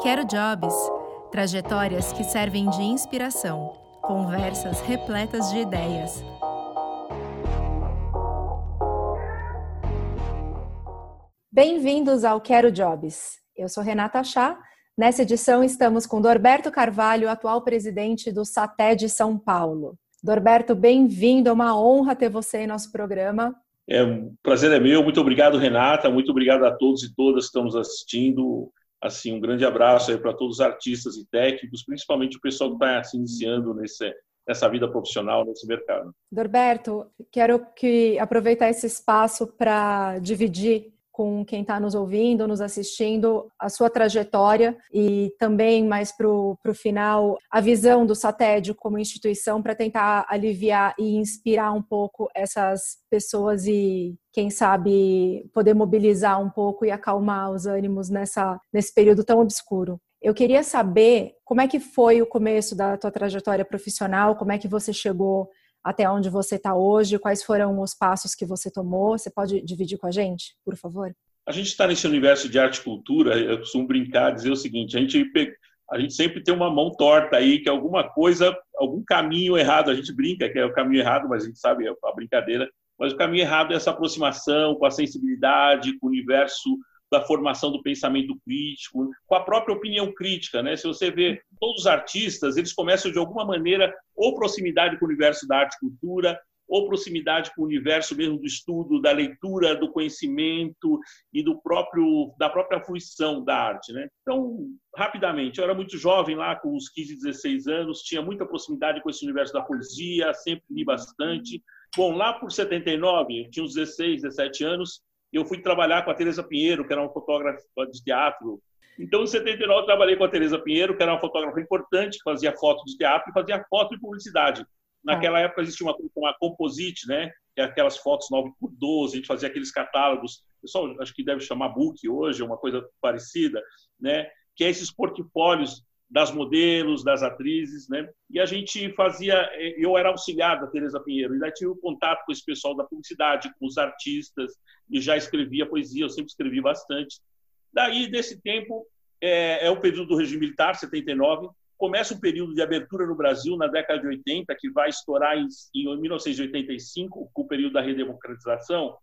Quero Jobs trajetórias que servem de inspiração, conversas repletas de ideias. Bem-vindos ao Quero Jobs. Eu sou Renata Chá. Nessa edição estamos com Dorberto Carvalho, atual presidente do SATED São Paulo. Dorberto, bem-vindo, é uma honra ter você em nosso programa. É um prazer é meu. Muito obrigado, Renata. Muito obrigado a todos e todas que estão nos assistindo. Assim, um grande abraço aí para todos os artistas e técnicos, principalmente o pessoal que está se iniciando nesse, nessa vida profissional, nesse mercado. Dorberto, quero que aproveitar esse espaço para dividir com quem está nos ouvindo, nos assistindo, a sua trajetória e também, mais para o final, a visão do SATED como instituição para tentar aliviar e inspirar um pouco essas pessoas e, quem sabe, poder mobilizar um pouco e acalmar os ânimos nessa, nesse período tão obscuro. Eu queria saber como é que foi o começo da tua trajetória profissional, como é que você chegou até onde você está hoje, quais foram os passos que você tomou. Você pode dividir com a gente, por favor? A gente está nesse universo de arte e cultura, eu costumo brincar, dizer o seguinte, a gente, a gente sempre tem uma mão torta aí, que alguma coisa, algum caminho errado, a gente brinca que é o caminho errado, mas a gente sabe a brincadeira, mas o caminho errado é essa aproximação com a sensibilidade, com o universo da formação do pensamento crítico, com a própria opinião crítica, né? Se você vê todos os artistas, eles começam de alguma maneira ou proximidade com o universo da arte e cultura, ou proximidade com o universo mesmo do estudo, da leitura, do conhecimento e do próprio da própria fruição da arte, né? Então, rapidamente, eu era muito jovem lá, com uns 15, 16 anos, tinha muita proximidade com esse universo da poesia, sempre li bastante. Bom, lá por 79, eu tinha uns 16, 17 anos, eu fui trabalhar com a Teresa Pinheiro, que era uma fotógrafa de teatro. Então, em 79, eu trabalhei com a Teresa Pinheiro, que era uma fotógrafa importante, que fazia foto de teatro e fazia foto de publicidade. Naquela ah. época existia uma coisa uma composite, né? Que é aquelas fotos 9 por 12, a gente fazia aqueles catálogos. O pessoal acho que deve chamar book hoje, uma coisa parecida, né? Que é esses portfólios das modelos, das atrizes, né? E a gente fazia, eu era auxiliar da Teresa Pinheiro, e daí tive contato com esse pessoal da publicidade, com os artistas, e já escrevia poesia, eu sempre escrevi bastante. Daí, desse tempo, é, é o período do regime militar, 79, começa um período de abertura no Brasil na década de 80, que vai estourar em, em 1985, com o período da redemocratização,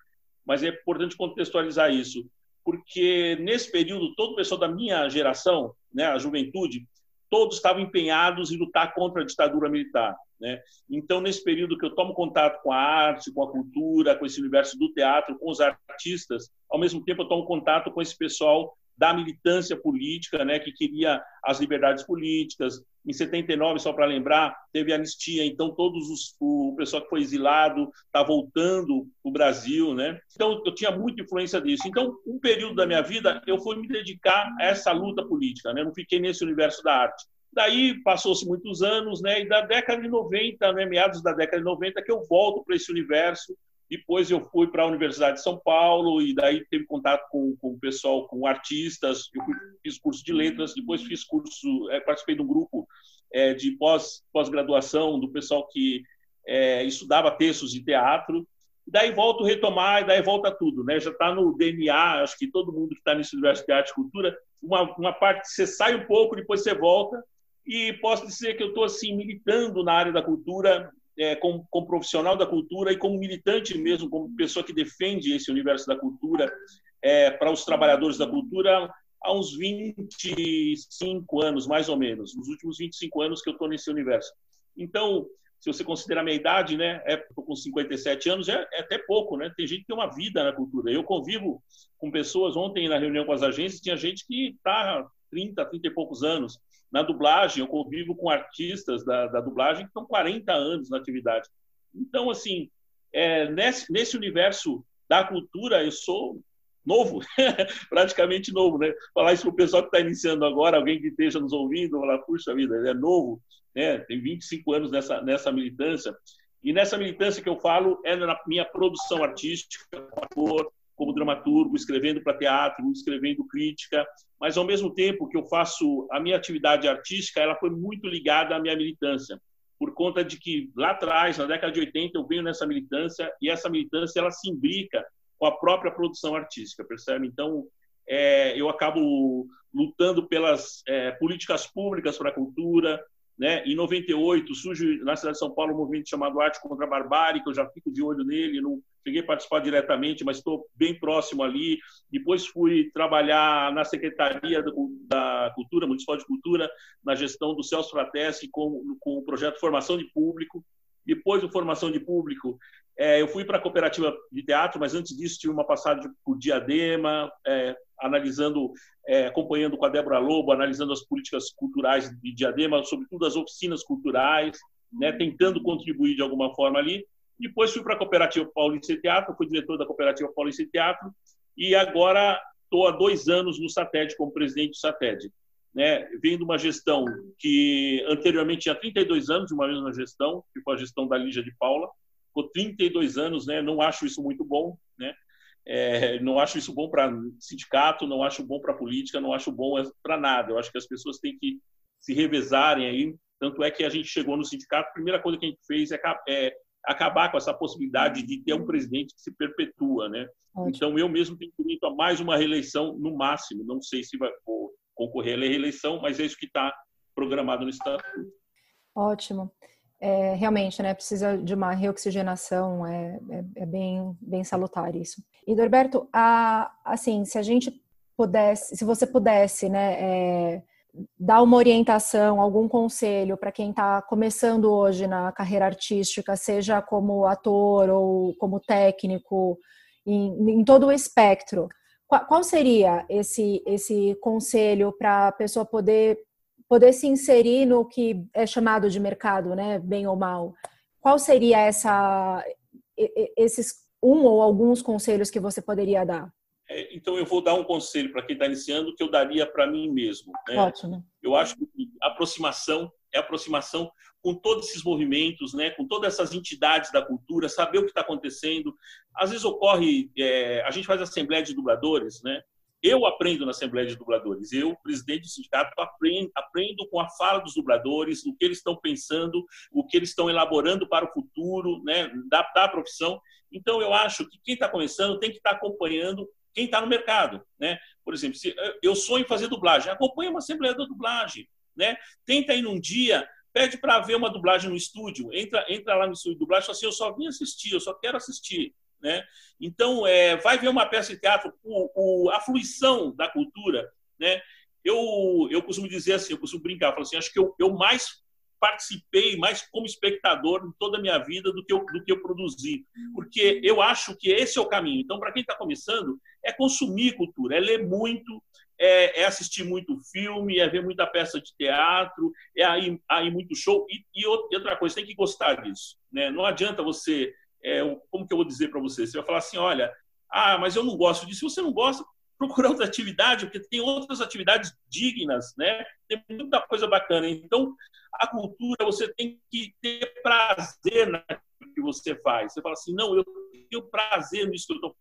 mas é importante contextualizar isso, porque nesse período todo o pessoal da minha geração, né, a juventude, todos estavam empenhados em lutar contra a ditadura militar. Né? Então, nesse período que eu tomo contato com a arte, com a cultura, com esse universo do teatro, com os artistas, ao mesmo tempo eu tomo contato com esse pessoal da militância política, né, que queria as liberdades políticas. Em 79, só para lembrar, teve anistia, então todos os o pessoal que foi exilado está voltando para o Brasil, né? Então eu tinha muita influência disso. Então, um período da minha vida eu fui me dedicar a essa luta política, né? Não fiquei nesse universo da arte. Daí passou-se muitos anos, né? E da década de 90, né, meados da década de 90, que eu volto para esse universo depois eu fui para a Universidade de São Paulo e daí teve contato com, com o pessoal, com artistas. Eu fiz curso de letras, depois fiz curso, é, participei de um grupo é, de pós, pós-graduação do pessoal que é, estudava textos de teatro. Daí volto a retomar e daí volta tudo, né? Já está no DNA, acho que todo mundo que está nesse universo de arte e cultura, uma, uma parte você sai um pouco, depois você volta. E posso dizer que eu estou assim militando na área da cultura é, como, como, profissional da cultura e como militante mesmo, como pessoa que defende esse universo da cultura é, para os trabalhadores da cultura há uns 25 anos, mais ou menos, nos últimos 25 anos que eu estou nesse universo. Então, se você considerar minha idade, né, é com 57 anos, é, é, até pouco, né? Tem gente que tem uma vida na cultura. Eu convivo com pessoas, ontem na reunião com as agências, tinha gente que está 30, 30 e poucos anos. Na dublagem, eu convivo com artistas da, da dublagem que estão 40 anos na atividade. Então, assim, é, nesse, nesse universo da cultura, eu sou novo, praticamente novo, né? Falar isso para o pessoal que está iniciando agora, alguém que esteja nos ouvindo, falar, puxa vida, ele é novo, né? Tem 25 anos nessa, nessa militância. E nessa militância que eu falo é na minha produção artística, como dramaturgo, escrevendo para teatro, escrevendo crítica, mas ao mesmo tempo que eu faço a minha atividade artística, ela foi muito ligada à minha militância, por conta de que lá atrás, na década de 80, eu venho nessa militância e essa militância ela se imbrica com a própria produção artística, percebe? Então, é, eu acabo lutando pelas é, políticas públicas para a cultura. Né? Em 98 surge na cidade de São Paulo um movimento chamado Arte contra a Barbárie, que eu já fico de olho nele, não cheguei a participar diretamente, mas estou bem próximo ali. Depois fui trabalhar na Secretaria da Cultura, Municipal de Cultura, na gestão do Celso Frateschi com, com o projeto Formação de Público. Depois do Formação de Público, é, eu fui para a cooperativa de teatro, mas antes disso tive uma passagem por Diadema, é, analisando, é, acompanhando com a Débora Lobo, analisando as políticas culturais de Diadema, sobretudo as oficinas culturais, né, tentando contribuir de alguma forma ali. Depois fui para a cooperativa Paulista Teatro, fui diretor da cooperativa Paulista Teatro e agora estou há dois anos no SATED como presidente do SATED. Né, vendo uma gestão que anteriormente tinha 32 anos, uma mesma gestão, que foi a gestão da Lígia de Paula, ficou 32 anos, né, não acho isso muito bom, né, é, não acho isso bom para sindicato, não acho bom para política, não acho bom para nada. Eu acho que as pessoas têm que se revezarem aí. Tanto é que a gente chegou no sindicato, a primeira coisa que a gente fez é, é acabar com essa possibilidade de ter um presidente que se perpetua, né? Ótimo. Então eu mesmo tenho direito a mais uma reeleição no máximo. Não sei se vai concorrer à reeleição, mas é isso que está programado no estatuto. Ótimo é, realmente, né, precisa de uma reoxigenação, é, é, é, bem, bem salutar isso. E, Norberto, a, assim, se a gente pudesse, se você pudesse, né, é, dar uma orientação, algum conselho para quem está começando hoje na carreira artística, seja como ator ou como técnico, em, em todo o espectro, qual, qual seria esse, esse conselho para a pessoa poder poder se inserir no que é chamado de mercado, né, bem ou mal. Qual seria essa esses um ou alguns conselhos que você poderia dar? É, então eu vou dar um conselho para quem está iniciando que eu daria para mim mesmo. Né? Ótimo. Eu acho que aproximação é aproximação com todos esses movimentos, né, com todas essas entidades da cultura, saber o que está acontecendo. Às vezes ocorre, é, a gente faz assembleia de dubladores, né? Eu aprendo na Assembleia de Dubladores, eu, presidente do sindicato, aprendo, aprendo com a fala dos dubladores, o que eles estão pensando, o que eles estão elaborando para o futuro né, da, da profissão. Então, eu acho que quem está começando tem que estar tá acompanhando quem está no mercado. Né? Por exemplo, se eu sonho em fazer dublagem, acompanha uma Assembleia da Dublagem. Né? Tenta ir num dia, pede para ver uma dublagem no estúdio, entra, entra lá no estúdio de dublagem e fala assim, eu só vim assistir, eu só quero assistir. Né? Então, é, vai ver uma peça de teatro, o, o, a fruição da cultura. Né? Eu, eu costumo dizer assim, eu costumo brincar, falo assim, acho que eu, eu mais participei mais como espectador em toda a minha vida do que eu, do que eu produzi. Porque eu acho que esse é o caminho. Então, para quem está começando, é consumir cultura, é ler muito, é, é, assistir muito filme, é ver muita peça de teatro, é ir, ir muito show. E, e, outra coisa, tem que gostar disso. Né? Não adianta você é, como que eu vou dizer para você? Você vai falar assim, olha, ah, mas eu não gosto disso. Se você não gosta, procura outra atividade, porque tem outras atividades dignas, né? Tem muita coisa bacana. Então, a cultura, você tem que ter prazer naquilo que você faz. Você fala assim, não, eu tenho prazer nisso que eu estou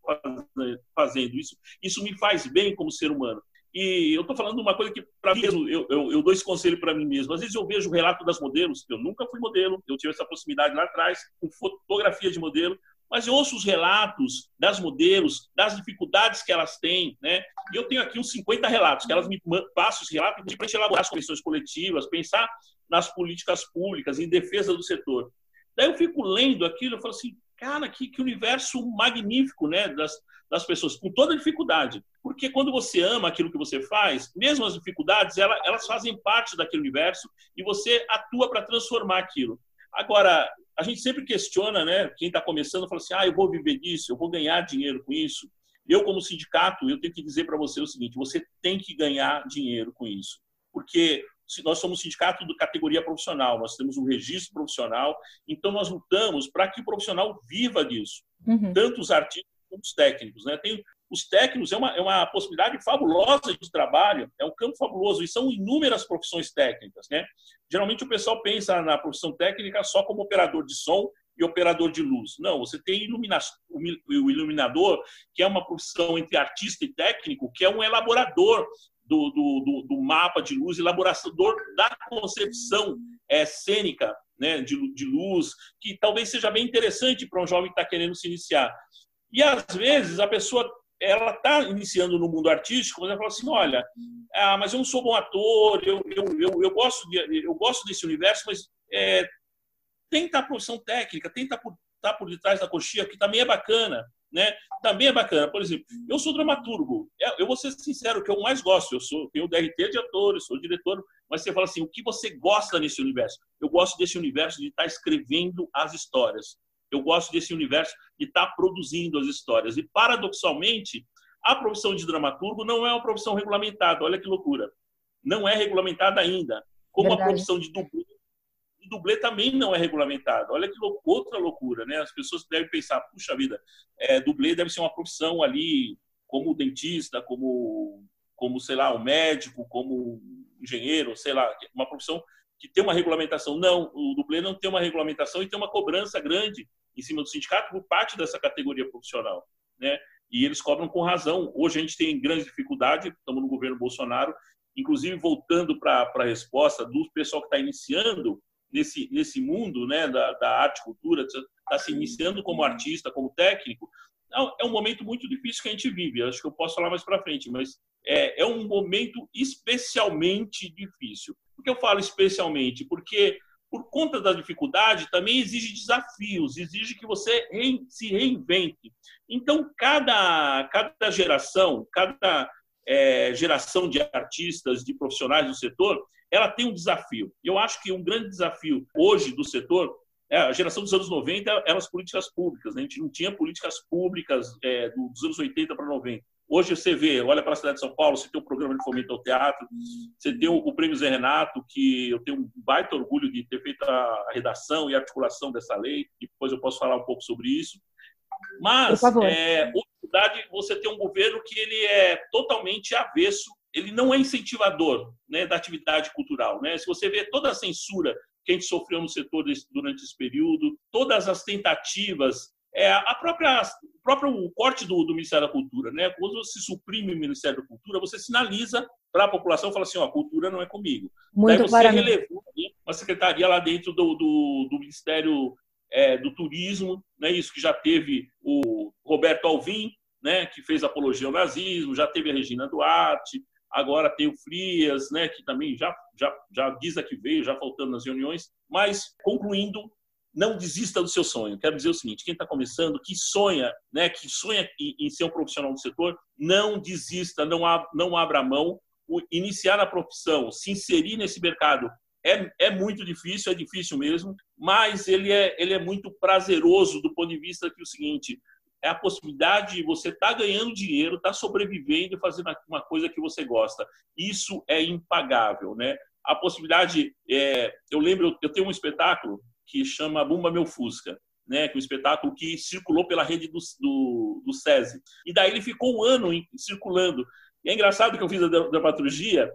fazendo. Isso, isso me faz bem como ser humano. E eu estou falando uma coisa que, para mim mesmo, eu, eu, eu, dou esse conselho para mim mesmo. Às vezes eu vejo o relato das modelos, eu nunca fui modelo, eu tive essa proximidade lá atrás, com fotografia de modelo, mas eu ouço os relatos das modelos, das dificuldades que elas têm, né? E eu tenho aqui uns 50 relatos, que elas me passam os relatos para elaborar as comissões coletivas, pensar nas políticas públicas, em defesa do setor. Daí eu fico lendo aquilo, eu falo assim, cara, que, que universo magnífico, né? Das, das pessoas, com toda dificuldade. Porque quando você ama aquilo que você faz, mesmo as dificuldades, elas, elas fazem parte daquele universo e você atua para transformar aquilo. Agora, a gente sempre questiona, né? Quem está começando fala assim: ah, eu vou viver disso, eu vou ganhar dinheiro com isso. Eu, como sindicato, eu tenho que dizer para você o seguinte: você tem que ganhar dinheiro com isso. Porque nós somos sindicato de categoria profissional, nós temos um registro profissional, então nós lutamos para que o profissional viva disso. Uhum. Tanto os artistas como os técnicos. Né? Tem, os técnicos é uma, é uma possibilidade fabulosa de trabalho, é um campo fabuloso, e são inúmeras profissões técnicas. Né? Geralmente o pessoal pensa na profissão técnica só como operador de som e operador de luz. Não, você tem ilumina o iluminador, que é uma profissão entre artista e técnico, que é um elaborador do, do, do, mapa de luz, elaborador da concepção é, cênica né, de, de luz, que talvez seja bem interessante para um jovem que está querendo se iniciar. E às vezes a pessoa ela está iniciando no mundo artístico, mas ela fala assim, olha, ah, mas eu não sou bom ator, eu, eu, eu, eu gosto, de, eu gosto desse universo, mas é, tenta a profissão técnica, tenta por, tá por detrás da coxinha, que também é bacana, né? Também é bacana. Por exemplo, eu sou dramaturgo, é, eu vou ser sincero, o que eu mais gosto, eu sou tenho DRT de ator, eu sou diretor, mas você fala assim, o que você gosta nesse universo? Eu gosto desse universo de estar tá escrevendo as histórias. Eu gosto desse universo de estar tá produzindo as histórias. E, paradoxalmente, a profissão de dramaturgo não é uma profissão regulamentada. Olha que loucura. Não é regulamentada ainda. Como Verdade. a profissão de dublê. O dublê também não é regulamentado. Olha que outra loucura, né? As pessoas devem pensar, puxa vida, é, dublê deve ser uma profissão ali como dentista, como, como sei lá, um médico, como engenheiro, sei lá, uma profissão que tem uma regulamentação. Não, o dublê não tem uma regulamentação e tem uma cobrança grande em cima do sindicato por parte dessa categoria profissional, né? E eles cobram com razão. Hoje a gente tem grande dificuldade, estamos no governo Bolsonaro, inclusive voltando para a resposta do pessoal que está iniciando nesse, nesse mundo né, da, da arte cultura, está se iniciando como artista, como técnico, é um momento muito difícil que a gente vive. Acho que eu posso falar mais para frente, mas é, é um momento especialmente difícil. Por que eu falo especialmente? Porque por conta da dificuldade, também exige desafios, exige que você se reinvente. Então, cada, cada geração, cada é, geração de artistas, de profissionais do setor, ela tem um desafio. Eu acho que um grande desafio hoje do setor é a geração dos anos 90 eram as políticas públicas. Né? A gente não tinha políticas públicas é, dos anos 80 para 90. Hoje você vê, olha para a cidade de São Paulo, você tem o programa de fomento ao teatro, você tem o, o Prêmio Zé Renato, que eu tenho um baita orgulho de ter feito a redação e articulação dessa lei, e depois eu posso falar um pouco sobre isso. Mas, é, verdade, você tem um governo que ele é totalmente avesso, ele não é incentivador né, da atividade cultural. Né? Se você vê toda a censura que a gente sofreu no setor desse, durante esse período, todas as tentativas é, a própria o próprio corte do, do, Ministério da Cultura, né? Quando se suprime o Ministério da Cultura, você sinaliza para a população, fala assim, ó, a cultura não é comigo. Muito Daí você relevou uma secretaria lá dentro do, do, do Ministério é, do Turismo, né? Isso que já teve o Roberto Alvim, né? Que fez apologia ao nazismo, já teve a Regina Duarte, agora tem o Frias, né? Que também já já já diz a que veio, já faltando nas reuniões. Mas concluindo, não desista do seu sonho. Quero dizer o seguinte: quem está começando, que sonha, né, que sonha em, ser um profissional do setor, não desista, não, ab, não abra mão. O, iniciar na profissão, se inserir nesse mercado é, é muito difícil, é difícil mesmo, mas ele é, ele é muito prazeroso do ponto de vista que o seguinte é a possibilidade de você estar tá ganhando dinheiro, estar tá sobrevivendo e fazendo uma coisa que você gosta. Isso é impagável, né? A possibilidade, é, eu lembro, eu tenho um espetáculo que chama Bumba Meu Fusca, né, que é um espetáculo que circulou pela rede do, do, do SESI. E daí ele ficou um ano circulando. E é engraçado que eu fiz a dramaturgia,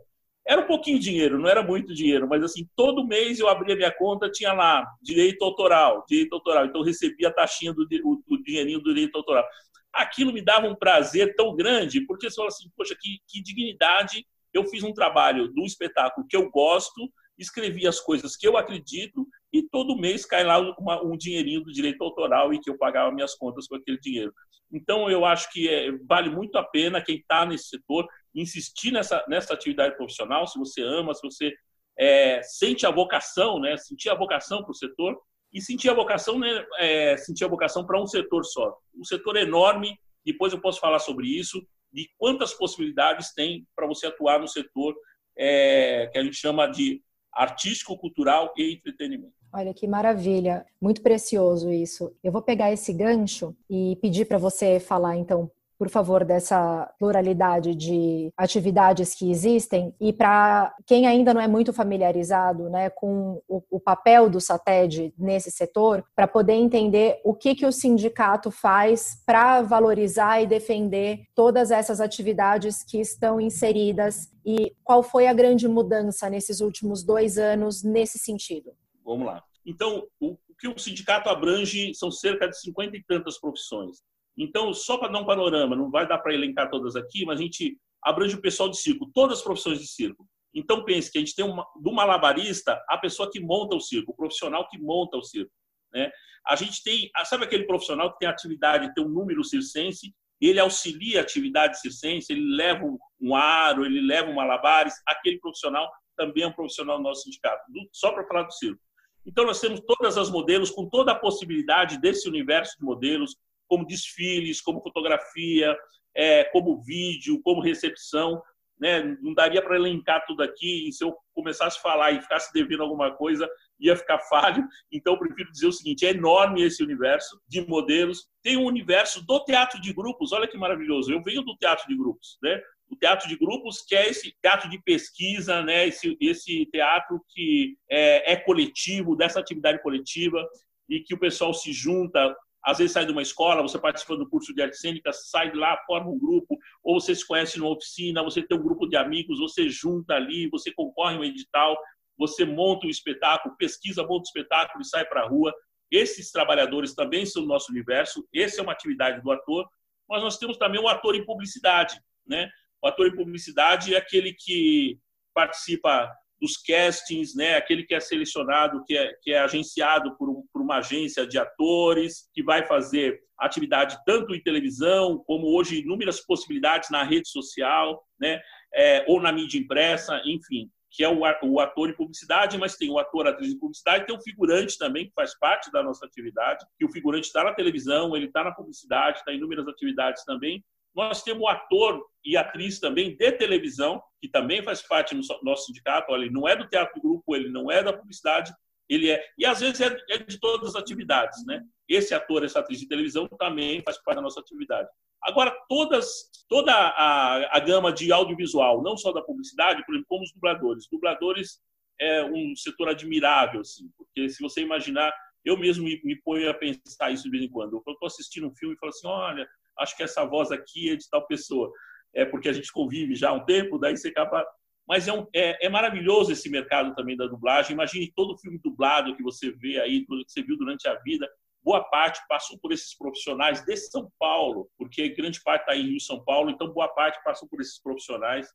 era um pouquinho de dinheiro, não era muito dinheiro, mas assim, todo mês eu abria minha conta, tinha lá direito autoral, direito autoral. Então eu recebia a taxinha do, do dinheirinho do direito autoral. Aquilo me dava um prazer tão grande, porque você fala assim, poxa, que, que dignidade. Eu fiz um trabalho do espetáculo que eu gosto, escrevi as coisas que eu acredito e todo mês cai lá uma, um dinheirinho do direito autoral e que eu pagava minhas contas com aquele dinheiro. Então, eu acho que é, vale muito a pena quem está nesse setor insistir nessa, nessa atividade profissional, se você ama, se você é, sente a vocação, né, sentir a vocação para o setor e sentir a vocação, né, é, sentir a vocação para um setor só. Um setor enorme, depois eu posso falar sobre isso, de quantas possibilidades tem para você atuar no setor que a gente chama de artístico, cultural e entretenimento. Olha que maravilha, muito precioso isso. Eu vou pegar esse gancho e pedir para você falar então por favor, dessa pluralidade de atividades que existem e para quem ainda não é muito familiarizado né, com o, o papel do SATED nesse setor, para poder entender o que, que o sindicato faz para valorizar e defender todas essas atividades que estão inseridas e qual foi a grande mudança nesses últimos dois anos nesse sentido. Vamos lá. Então, o que o sindicato abrange são cerca de 50 e tantas profissões. Então, só para dar um panorama, não vai dar para elencar todas aqui, mas a gente abrange o pessoal de circo, todas as profissões de circo. Então, pense que a gente tem uma, do malabarista a pessoa que monta o circo, o profissional que monta o circo. Né? A gente tem, sabe aquele profissional que tem atividade, tem um número circense ele auxilia a atividade circense, ele leva um aro, ele leva um malabares, aquele profissional também é um profissional do nosso sindicato, só para falar do circo. Então, nós temos todas as modelos, com toda a possibilidade desse universo de modelos, como desfiles, como fotografia, é, como vídeo, como recepção. Né? Não daria para elencar tudo aqui, e se eu começasse a falar e ficasse devendo alguma coisa, ia ficar falho. Então, eu prefiro dizer o seguinte: é enorme esse universo de modelos. Tem o um universo do teatro de grupos, olha que maravilhoso. Eu venho do teatro de grupos, né? O teatro de grupos, que é esse teatro de pesquisa, né? esse, esse teatro que é, é coletivo, dessa atividade coletiva, e que o pessoal se junta, às vezes sai de uma escola, você participa do curso de artes cênicas, sai de lá, forma um grupo, ou você se conhece numa oficina, você tem um grupo de amigos, você junta ali, você concorre um edital, você monta um espetáculo, pesquisa, monta um espetáculo e sai para a rua. Esses trabalhadores também são o nosso universo, essa é uma atividade do ator, mas nós temos também o ator em publicidade, né? O ator em publicidade é aquele que participa dos castings, né? Aquele que é selecionado, que é, que é agenciado por, um, por uma agência de atores, que vai fazer atividade tanto em televisão, como hoje inúmeras possibilidades na rede social, né? É, ou na mídia impressa, enfim, que é o, o ator em publicidade, mas tem o ator, atriz em publicidade, tem o figurante também, que faz parte da nossa atividade, que o figurante está na televisão, ele está na publicidade, está em inúmeras atividades também, nós temos ator e atriz também de televisão, que também faz parte do nosso sindicato. Olha, ele não é do teatro do grupo, ele não é da publicidade, ele é. E às vezes é, é de todas as atividades, né? Esse ator, essa atriz de televisão também faz parte da nossa atividade. Agora, todas, toda a, a gama de audiovisual, não só da publicidade, por exemplo, como os dubladores. Dubladores é um setor admirável, assim, porque se você imaginar, eu mesmo me, me ponho a pensar isso de vez em quando. Eu estou assistindo um filme e falo assim, olha, acho que essa voz aqui é de tal pessoa. É porque a gente convive já há um tempo, daí você acaba. Mas é, um, é, é maravilhoso esse mercado também da dublagem. Imagine todo filme dublado que você vê aí, que você viu durante a vida. Boa parte passou por esses profissionais de São Paulo, porque grande parte está em São Paulo, então boa parte passou por esses profissionais.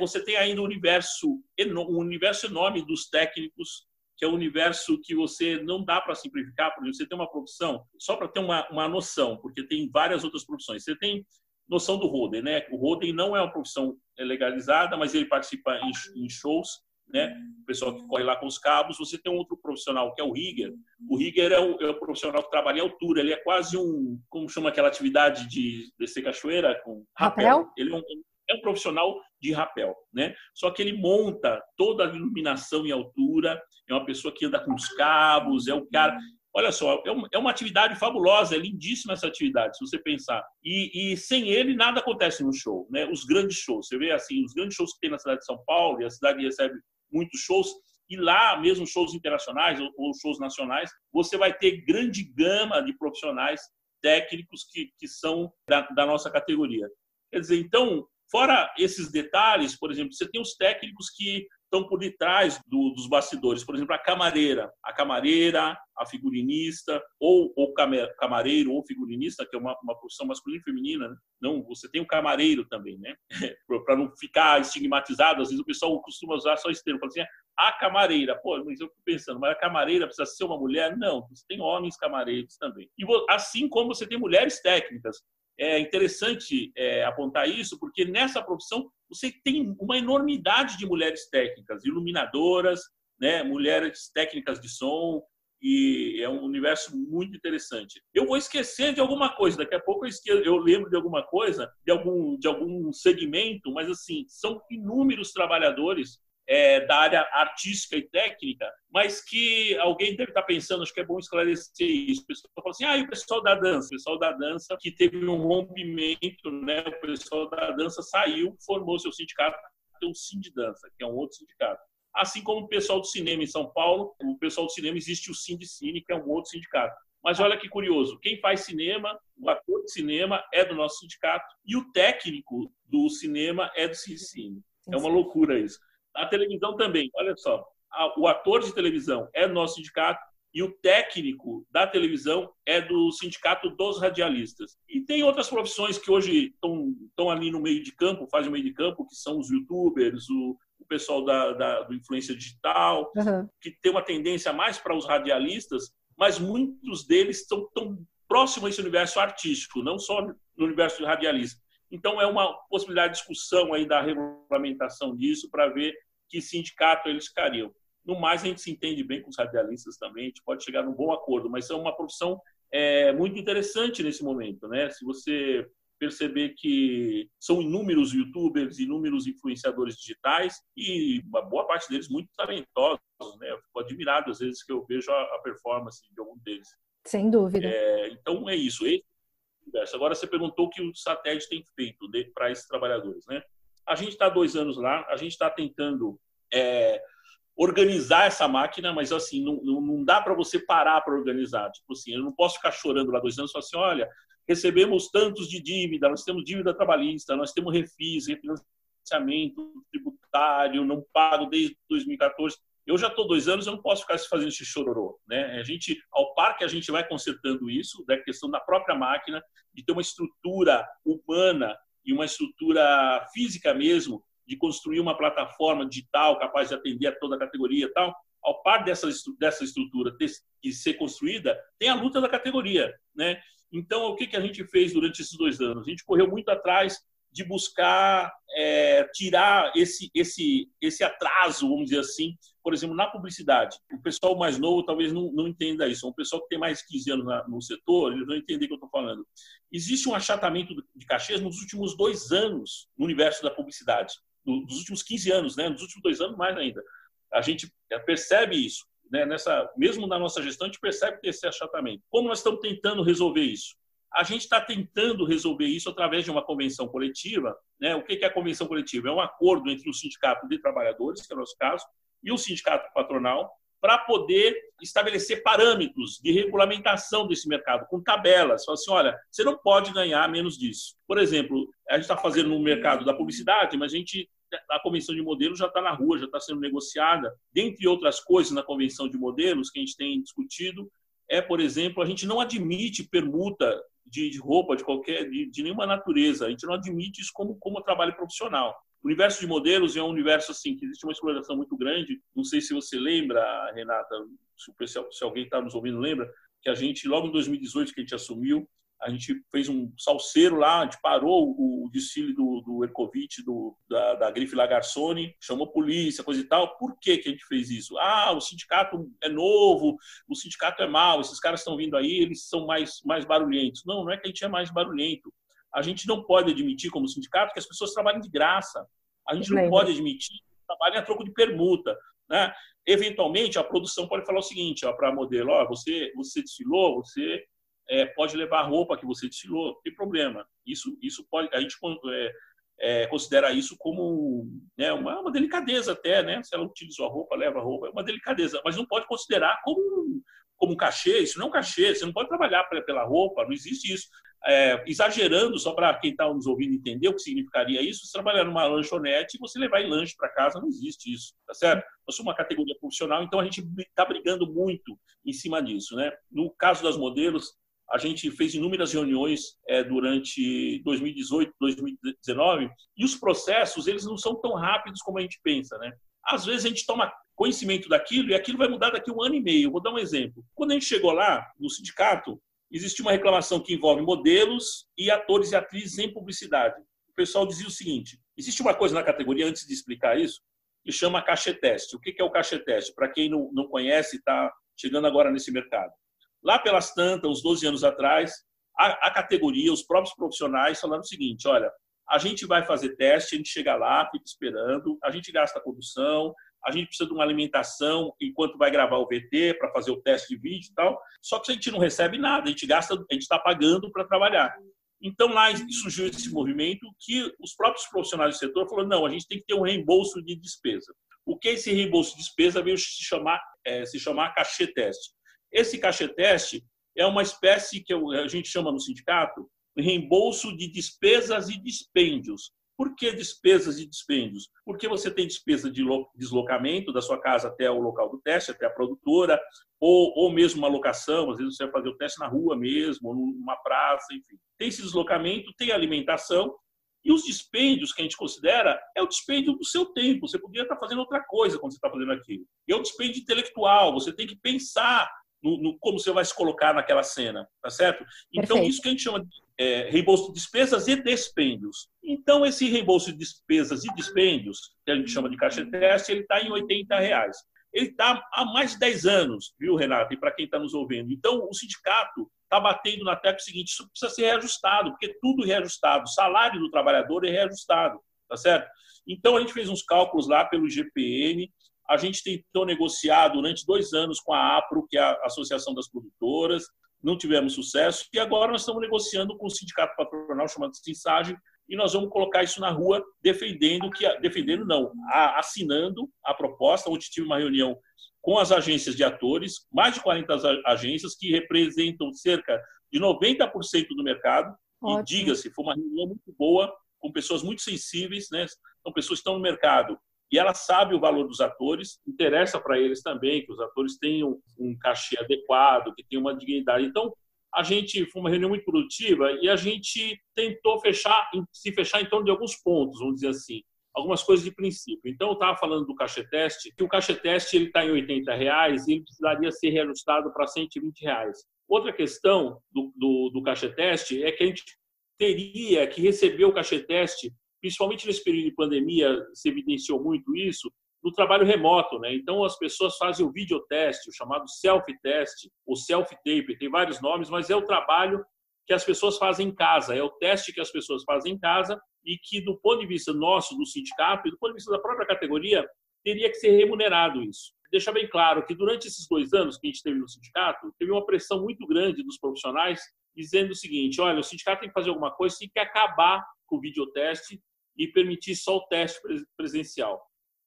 Você tem ainda um universo, um universo enorme dos técnicos que é o um universo que você não dá para simplificar, porque você tem uma profissão, só para ter uma, uma noção, porque tem várias outras profissões. Você tem noção do Roden, né? O Roden não é uma profissão legalizada, mas ele participa em, em shows, né? O pessoal que corre lá com os cabos. Você tem um outro profissional que é o rigger. O rigger é o, é o profissional que trabalha em altura. Ele é quase um, como chama aquela atividade de descer cachoeira com rapel? rapel? Ele é um, é um profissional de rapel, né? Só que ele monta toda a iluminação em altura, é uma pessoa que anda com os cabos, é o cara. Olha só, é, é uma atividade fabulosa, é lindíssima essa atividade, se você pensar. E, e, sem ele, nada acontece no show, né? Os grandes shows, você vê assim, os grandes shows que tem na cidade de São Paulo, e a cidade recebe muitos shows, e lá, mesmo shows internacionais ou, ou shows nacionais, você vai ter grande gama de profissionais técnicos que, que são da, da nossa categoria. Quer dizer, então, Fora esses detalhes, por exemplo, você tem os técnicos que estão por detrás do, dos bastidores. Por exemplo, a camareira, a camareira, a figurinista, ou o camareiro ou figurinista, que é uma, uma profissão masculina e feminina. Né? Não, você tem o camareiro também, né? Para não ficar estigmatizado, às vezes o pessoal costuma usar só esse termo, fala assim, a camareira. Pô, mas eu fico pensando, mas a camareira precisa ser uma mulher? Não, você tem homens camareiros também. E assim como você tem mulheres técnicas é interessante é, apontar isso, porque nessa profissão você tem uma enormidade de mulheres técnicas, iluminadoras, né, mulheres técnicas de som, e é um universo muito interessante. Eu vou esquecer de alguma coisa, daqui a pouco eu, eu lembro de alguma coisa, de algum, de algum segmento, mas assim, são inúmeros trabalhadores é, da área artística e técnica, mas que alguém deve estar pensando, acho que é bom esclarecer isso. O pessoal fala assim, ah, e o pessoal da dança? O pessoal da dança que teve um rompimento, né? o pessoal da dança saiu, formou seu sindicato, tem o Sim de Dança, que é um outro sindicato. Assim como o pessoal do cinema em São Paulo, o pessoal do cinema existe o Sim de Cine, que é um outro sindicato. Mas olha que curioso, quem faz cinema, o ator de cinema é do nosso sindicato e o técnico do cinema é do Cine. É uma loucura isso. A televisão também, olha só, o ator de televisão é do nosso sindicato e o técnico da televisão é do sindicato dos radialistas. E tem outras profissões que hoje estão ali no meio de campo, fazem o meio de campo, que são os youtubers, o, o pessoal da, da, do influência digital, uhum. que tem uma tendência mais para os radialistas, mas muitos deles estão próximo a esse universo artístico, não só no universo radialista. Então, é uma possibilidade de discussão aí da regulamentação disso para ver que sindicato eles ficariam. No mais, a gente se entende bem com os radialistas também, a gente pode chegar num bom acordo, mas é uma profissão é, muito interessante nesse momento. Né? Se você perceber que são inúmeros youtubers, inúmeros influenciadores digitais e uma boa parte deles muito talentosos. Né? Eu fico admirado às vezes que eu vejo a, performance de algum deles. Sem dúvida. É, então é isso. Esse Agora você perguntou o que o satélite tem feito para esses trabalhadores, né? A gente está dois anos lá, a gente está tentando é, organizar essa máquina, mas assim não, não dá para você parar para organizar. Tipo assim, eu não posso ficar chorando lá dois anos falar assim, olha, recebemos tantos de dívida, nós temos dívida trabalhista, nós temos refis, refinanciamento tributário, não pago desde 2014. Eu já estou dois anos, eu não posso ficar fazendo esse chororô. Né? A gente, ao par que a gente vai consertando isso, da questão da própria máquina, de ter uma estrutura humana e uma estrutura física mesmo, de construir uma plataforma digital capaz de atender a toda a categoria e tal, ao par dessa, dessa estrutura ter que ser construída, tem a luta da categoria. Né? Então, o que, que a gente fez durante esses dois anos? A gente correu muito atrás de buscar é, tirar esse, esse, esse atraso, vamos dizer assim, por exemplo, na publicidade. O pessoal mais novo talvez não, não entenda isso. O pessoal que tem mais de 15 anos na, no setor, eles não entendem o que eu estou falando. Existe um achatamento de cachês nos últimos dois anos no universo da publicidade. Nos últimos 15 anos, né? nos últimos dois anos mais ainda. A gente percebe isso. Né? Nessa, mesmo na nossa gestão, a gente percebe esse achatamento. Como nós estamos tentando resolver isso? A gente está tentando resolver isso através de uma convenção coletiva. Né? O que é a convenção coletiva? É um acordo entre o sindicato de trabalhadores, que é o nosso caso, e o sindicato patronal, para poder estabelecer parâmetros de regulamentação desse mercado, com tabelas. Fala assim, olha, você não pode ganhar menos disso. Por exemplo, a gente está fazendo no mercado da publicidade, mas a gente a convenção de modelos já está na rua, já está sendo negociada. Dentre outras coisas na convenção de modelos que a gente tem discutido, é, por exemplo, a gente não admite permuta de, de roupa de qualquer, de, de, nenhuma natureza. A gente não admite isso como, como trabalho profissional. O universo de modelos é um universo assim que existe uma exploração muito grande. Não sei se você lembra, Renata, se, se alguém está nos ouvindo lembra, que a gente, logo em 2018, que a gente assumiu, a gente fez um salseiro lá, a gente parou o, desfile do, do Ercovitch, do, da, da grife Lagarsone, chamou polícia, coisa e tal. Por que, que a gente fez isso? Ah, o sindicato é novo, o sindicato é mau, esses caras estão vindo aí, eles são mais, mais barulhentos. Não, não é que a gente é mais barulhento. A gente não pode admitir, como sindicato, que as pessoas trabalhem de graça. A gente não pode admitir que trabalhem a troco de permuta. Né? Eventualmente, a produção pode falar o seguinte para a modelo: ó, você, você desfilou, você é, pode levar a roupa que você desfilou, não tem problema. Isso, isso pode, a gente é, é, considera isso como né, uma, uma, delicadeza até, né? Se ela utilizou a roupa, leva a roupa, é uma delicadeza, mas não pode considerar como como cachê, isso não é um cachê, você não pode trabalhar pela roupa, não existe isso. É, exagerando, só para quem está nos ouvindo entender o que significaria isso, você trabalhar numa lanchonete e você levar em lanche para casa, não existe isso, tá certo? Nós somos uma categoria profissional, então a gente está brigando muito em cima disso, né? No caso das modelos, a gente fez inúmeras reuniões é, durante 2018, 2019, e os processos eles não são tão rápidos como a gente pensa, né? Às vezes a gente toma conhecimento daquilo e aquilo vai mudar daqui a um ano e meio. vou dar um exemplo. Quando a gente chegou lá no sindicato, existe uma reclamação que envolve modelos e atores e atrizes em publicidade. O pessoal dizia o seguinte: existe uma coisa na categoria antes de explicar isso que chama cacheteste. O que é o cacheteste? Para quem não conhece, está chegando agora nesse mercado. Lá pelas tantas, uns 12 anos atrás, a, a categoria, os próprios profissionais falaram o seguinte: olha, a gente vai fazer teste, a gente chega lá, fica esperando, a gente gasta a produção, a gente precisa de uma alimentação enquanto vai gravar o VT para fazer o teste de vídeo e tal. Só que a gente não recebe nada, a gente gasta, a gente está pagando para trabalhar. Então lá surgiu esse movimento que os próprios profissionais do setor falaram não, a gente tem que ter um reembolso de despesa. O que esse reembolso de despesa veio se chamar é, se chamar cachê teste. Esse cachê-teste é uma espécie que a gente chama no sindicato reembolso de despesas e dispêndios. Por que despesas e dispêndios? Porque você tem despesa de deslocamento da sua casa até o local do teste, até a produtora, ou, ou mesmo uma locação, às vezes você vai fazer o teste na rua mesmo, numa praça, enfim. Tem esse deslocamento, tem alimentação, e os dispêndios que a gente considera é o dispêndio do seu tempo. Você poderia estar fazendo outra coisa quando você está fazendo aquilo. E é o dispêndio intelectual. Você tem que pensar no, no, como você vai se colocar naquela cena, tá certo? Então, Perfeito. isso que a gente chama de é, reembolso de despesas e despêndios. Então, esse reembolso de despesas e dispêndios, que a gente chama de caixa teste, ele está em 80 reais. Ele está há mais de 10 anos, viu, Renato? E para quem está nos ouvindo. Então, o sindicato está batendo na tecla seguinte: isso precisa ser reajustado, porque tudo reajustado. O salário do trabalhador é reajustado, tá certo? Então, a gente fez uns cálculos lá pelo GPN, a gente tentou negociar durante dois anos com a APRO, que é a Associação das Produtoras, não tivemos sucesso, e agora nós estamos negociando com o sindicato patronal chamado Sinsage, e nós vamos colocar isso na rua defendendo que defendendo não, assinando a proposta. Ontem tive uma reunião com as agências de atores, mais de 40 agências que representam cerca de 90% do mercado. Ótimo. E diga-se, foi uma reunião muito boa, com pessoas muito sensíveis, né? São pessoas que estão no mercado e ela sabe o valor dos atores, interessa para eles também que os atores tenham um cachê adequado, que tenham uma dignidade. Então, a gente foi uma reunião muito produtiva e a gente tentou fechar, se fechar em torno de alguns pontos, vamos dizer assim, algumas coisas de princípio. Então, eu estava falando do cachê teste, que o cachê teste está em 80 reais e ele precisaria ser reajustado para 120 reais. Outra questão do, do, do cachê teste é que a gente teria que receber o cachê teste principalmente nesse período de pandemia, se evidenciou muito isso, no trabalho remoto, né? Então as pessoas fazem o videoteste, o chamado self-test, o self-tape, tem vários nomes, mas é o trabalho que as pessoas fazem em casa, é o teste que as pessoas fazem em casa e que, do ponto de vista nosso, do sindicato, e do ponto de vista da própria categoria, teria que ser remunerado isso. Deixa bem claro que durante esses dois anos que a gente teve no sindicato, teve uma pressão muito grande dos profissionais dizendo o seguinte: olha, o sindicato tem que fazer alguma coisa, tem que acabar com o videoteste e permitir só o teste presencial.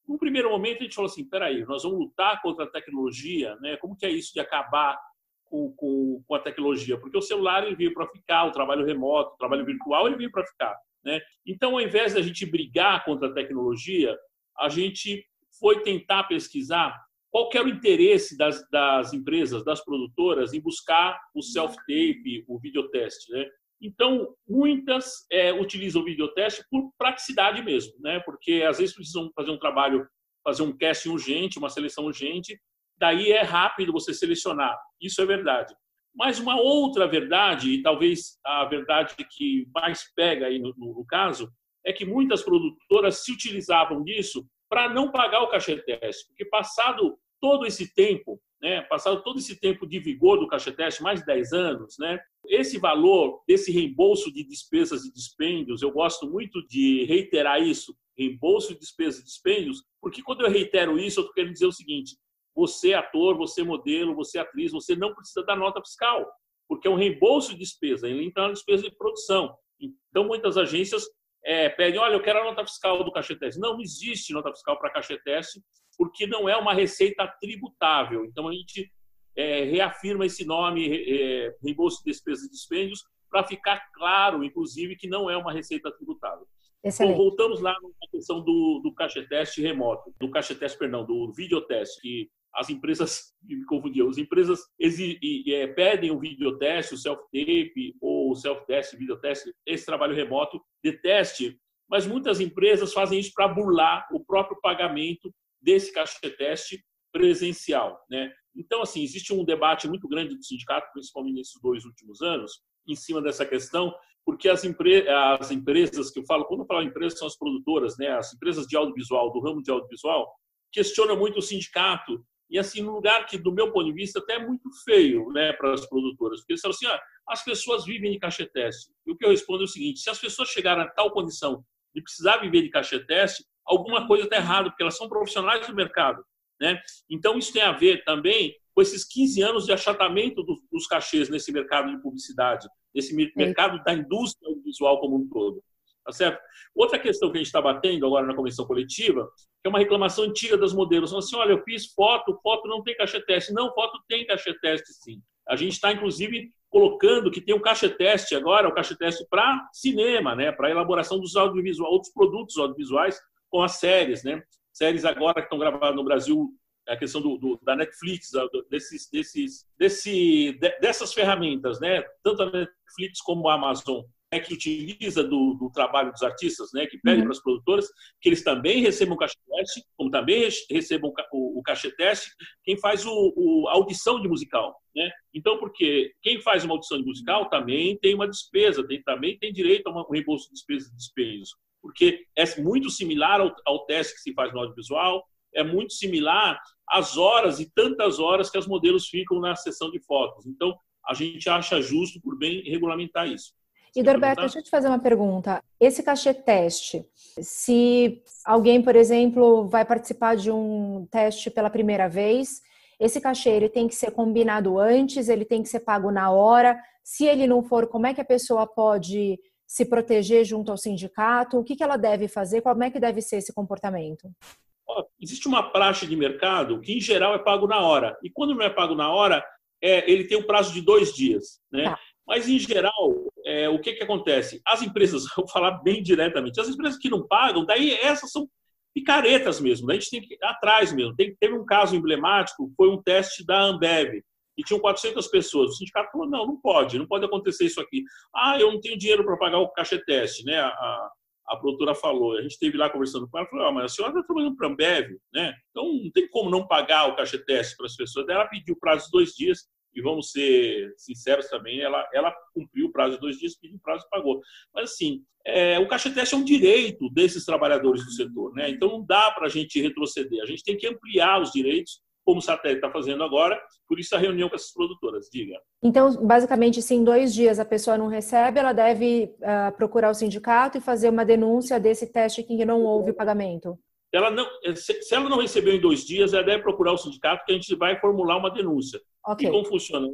No primeiro momento, a gente falou assim: peraí, nós vamos lutar contra a tecnologia, né? Como que é isso de acabar com, com, com a tecnologia? Porque o celular ele veio para ficar, o trabalho remoto, o trabalho virtual ele veio para ficar, né? Então, ao invés da gente brigar contra a tecnologia, a gente foi tentar pesquisar qual era o interesse das, das empresas, das produtoras, em buscar o self-tape, o videoteste, né? Então, muitas é, utilizam o videoteste por praticidade mesmo, né? porque às vezes precisam fazer um trabalho, fazer um casting urgente, uma seleção urgente, daí é rápido você selecionar. Isso é verdade. Mas uma outra verdade, e talvez a verdade que mais pega aí no, no caso, é que muitas produtoras se utilizavam disso para não pagar o cachê teste, porque passado todo esse tempo né, passado todo esse tempo de vigor do cacheteste, mais de 10 anos, né, esse valor desse reembolso de despesas e dispêndios, eu gosto muito de reiterar isso, reembolso de despesas e dispêndios, porque quando eu reitero isso, eu estou querendo dizer o seguinte, você ator, você modelo, você atriz, você não precisa da nota fiscal, porque é um reembolso de despesa, ele entra na despesa de produção. Então, muitas agências é, pedem, olha, eu quero a nota fiscal do cacheteste. Não, não existe nota fiscal para cacheteste, porque não é uma receita tributável. Então, a gente é, reafirma esse nome, é, reembolso de despesas e dispêndios, para ficar claro, inclusive, que não é uma receita tributável. Bom, voltamos lá na questão do, do cacheteste remoto, do cacheteste, perdão, do videoteste, que as empresas, me confundiam, as empresas é, pedem o videoteste, o self-tape ou o self-teste, videoteste, esse trabalho remoto de teste, mas muitas empresas fazem isso para burlar o próprio pagamento desse cacheteste presencial, né? Então, assim, existe um debate muito grande do sindicato, principalmente nesses dois últimos anos, em cima dessa questão, porque as, empre as empresas que eu falo, quando eu falo empresas, são as produtoras, né? As empresas de audiovisual, do ramo de audiovisual, questionam muito o sindicato e assim no lugar que do meu ponto de vista até é muito feio né para as produtoras porque eles falam assim ah, as pessoas vivem de cacheteste e o que eu respondo é o seguinte se as pessoas chegarem a tal condição de precisar viver de cacheteste alguma coisa está errada porque elas são profissionais do mercado né então isso tem a ver também com esses 15 anos de achatamento dos, dos cachês nesse mercado de publicidade nesse mercado da indústria visual como um todo Tá certo? Outra questão que a gente está batendo agora na comissão coletiva, que é uma reclamação antiga das modelos. Assim, olha, eu fiz foto, foto não tem caixa-teste. Não, foto tem caixa-teste, sim. A gente está, inclusive, colocando que tem um caixa-teste agora, o um caixa-teste para cinema, né? para elaboração dos audiovisuais, outros produtos audiovisuais com as séries. Né? Séries agora que estão gravadas no Brasil, a questão do, do, da Netflix, desses, desses, desse, dessas ferramentas, né? tanto a Netflix como a Amazon que utiliza do, do, trabalho dos artistas, né, que pede uhum. para as produtoras que eles também recebam o cachê teste, como também recebam o, o cachê teste, quem faz o, o, a audição de musical. Né? Então, porque quem faz uma audição de musical também tem uma despesa, tem, também tem direito a um reembolso de despesas e despesas, porque é muito similar ao, ao teste que se faz no audiovisual, é muito similar às horas e tantas horas que as modelos ficam na sessão de fotos. Então, a gente acha justo por bem regulamentar isso. E Dorberto, deixa eu te fazer uma pergunta. Esse cachê teste, se alguém, por exemplo, vai participar de um teste pela primeira vez, esse cachê ele tem que ser combinado antes, ele tem que ser pago na hora. Se ele não for, como é que a pessoa pode se proteger junto ao sindicato? O que, que ela deve fazer? Como é que deve ser esse comportamento? Existe uma praxe de mercado que, em geral, é pago na hora. E quando não é pago na hora, é, ele tem um prazo de dois dias. Né? Tá. Mas, em geral, é, o que, que acontece? As empresas, vou falar bem diretamente, as empresas que não pagam, daí essas são picaretas mesmo, daí a gente tem que ir atrás mesmo. Tem, teve um caso emblemático, foi um teste da Ambev, e tinham 400 pessoas. O sindicato falou, não, não pode, não pode acontecer isso aqui. Ah, eu não tenho dinheiro para pagar o caixa teste, né? A, a, produtora falou, a gente esteve lá conversando com ela, falou, ah, mas a senhora está trabalhando para Ambev, né? Então não tem como não pagar o caixa teste para as pessoas. Daí ela pediu prazo de dois dias, e vamos ser sinceros também, ela, ela cumpriu o prazo de dois dias, pediu o prazo e pagou. Mas, assim, é, o caixa teste é um direito desses trabalhadores do setor, né? Então, não dá para a gente retroceder. A gente tem que ampliar os direitos, como o satélite está fazendo agora, por isso a reunião com essas produtoras. Diga. Então, basicamente, se em dois dias a pessoa não recebe, ela deve uh, procurar o sindicato e fazer uma denúncia desse teste que não houve pagamento? Ela não, se ela não recebeu em dois dias, ela deve procurar o sindicato, que a gente vai formular uma denúncia. Okay. E como funciona?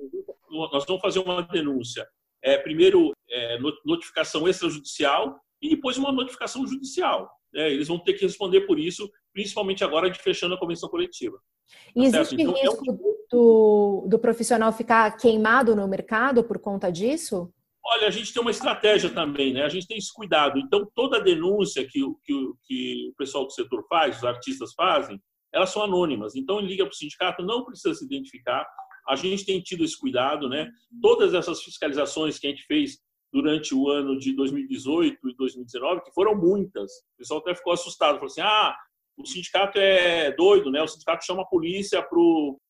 Nós vamos fazer uma denúncia. É, primeiro, é, notificação extrajudicial e depois uma notificação judicial. É, eles vão ter que responder por isso, principalmente agora de fechando a convenção coletiva. E tá existe então, risco é um... do, do profissional ficar queimado no mercado por conta disso? Olha, a gente tem uma estratégia também, né? A gente tem esse cuidado. Então, toda denúncia que, que, que o pessoal do setor faz, os artistas fazem, elas são anônimas. Então, liga para o sindicato, não precisa se identificar. A gente tem tido esse cuidado, né? Todas essas fiscalizações que a gente fez durante o ano de 2018 e 2019, que foram muitas, o pessoal até ficou assustado, falou assim: ah, o sindicato é doido, né? O sindicato chama a polícia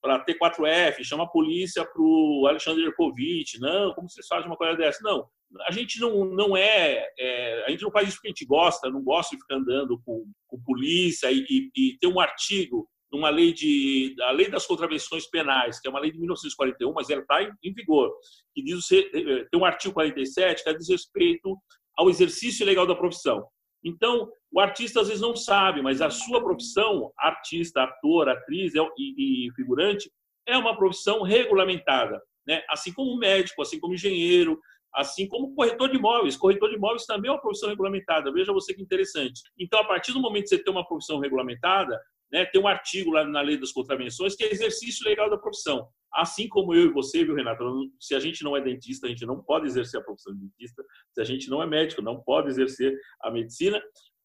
para a T4F, chama a polícia para o Alexandre Erkovic. Não, como vocês fazem uma coisa dessa? Não, a gente não, não é, é, A gente não faz isso porque a gente gosta, não gosta de ficar andando com, com polícia e, e, e ter um artigo numa lei de a lei das contravenções penais, que é uma lei de 1941, mas ela está em, em, vigor, que diz eh, tem um artigo 47 que diz respeito ao exercício legal da profissão. Então, o artista às vezes não sabe, mas a sua profissão, artista, ator, atriz é e, e figurante, é uma profissão regulamentada, né? Assim como médico, assim como engenheiro, assim como corretor de imóveis. Corretor de imóveis também é uma profissão regulamentada. Veja você que interessante. Então, a partir do momento que você tem uma profissão regulamentada, né, tem um artigo lá na lei das contravenções que é exercício legal da profissão. Assim como eu e você, viu, Renato? Se a gente não é dentista, a gente não pode exercer a profissão de dentista. Se a gente não é médico, não pode exercer a medicina.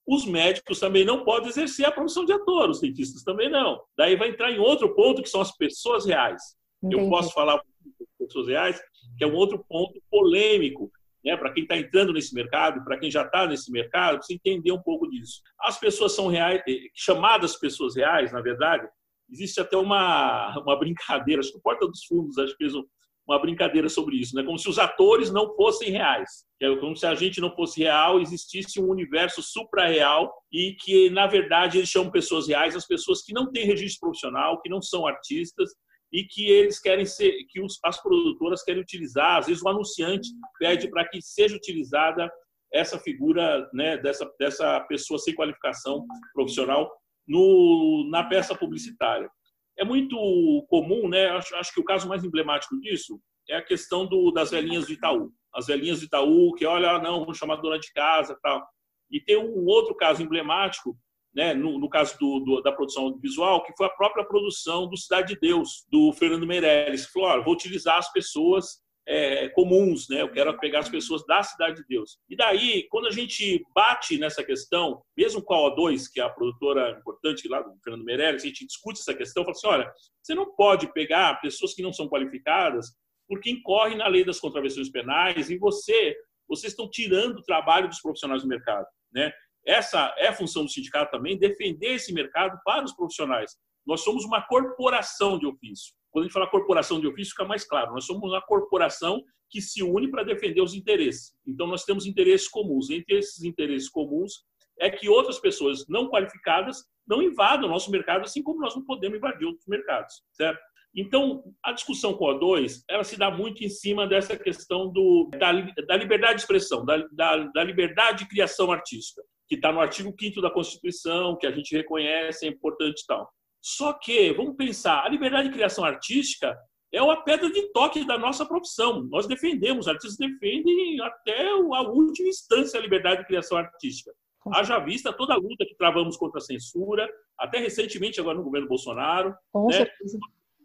Os médicos também não podem exercer a profissão de ator, os dentistas também não. Daí vai entrar em outro ponto, que são as pessoas reais. Entendi. Eu posso falar pessoas reais, que é um outro ponto polêmico, né, para quem está entrando nesse mercado, para quem já está nesse mercado, precisa entender um pouco disso. As pessoas são reais, eh, chamadas pessoas reais, na verdade, existe até uma, uma brincadeira, acho que o Porta dos Fundos acho que fez uma brincadeira sobre isso, né? como se os atores não fossem reais, é como se a gente não fosse real, existisse um universo supra-real e que, na verdade, eles chamam pessoas reais as pessoas que não têm registro profissional, que não são artistas, e que eles querem ser, que os, as produtoras querem utilizar, às vezes o anunciante pede para que seja utilizada essa figura, né, dessa, dessa pessoa sem qualificação profissional no, na peça publicitária. É muito comum, né, acho, acho que o caso mais emblemático disso é a questão do, das velhinhas de Itaú. As velhinhas de Itaú, que olha, não, vamos chamar dona de casa tal. E tem um outro caso emblemático né, no, no caso do, do, da produção visual, que foi a própria produção do Cidade de Deus, do Fernando Meirelles, falou, olha, vou utilizar as pessoas é, comuns, né? Eu quero pegar as pessoas da Cidade de Deus. E daí, quando a gente bate nessa questão, mesmo com a O2, que é a produtora importante lá do Fernando Meirelles, a gente discute essa questão, fala assim, olha, você não pode pegar pessoas que não são qualificadas porque incorre na lei das contravenções penais e você vocês estão tirando o trabalho dos profissionais do mercado. Né? Essa é função do sindicato também, defender esse mercado para os profissionais. Nós somos uma corporação de ofício. Quando a gente fala corporação de ofício, fica mais claro. Nós somos uma corporação que se une para defender os interesses. Então, nós temos interesses comuns. Entre esses interesses comuns é que outras pessoas não qualificadas não invadam o nosso mercado, assim como nós não podemos invadir outros mercados, certo? Então, a discussão com a O2, ela se dá muito em cima dessa questão do, da, da liberdade de expressão, da, da, da liberdade de criação artística, que está no artigo 5 da Constituição, que a gente reconhece, é importante e tal. Só que, vamos pensar, a liberdade de criação artística é a pedra de toque da nossa profissão. Nós defendemos, artistas defendem até a última instância a liberdade de criação artística. Haja vista toda a luta que travamos contra a censura, até recentemente agora no governo Bolsonaro. Com né? certeza.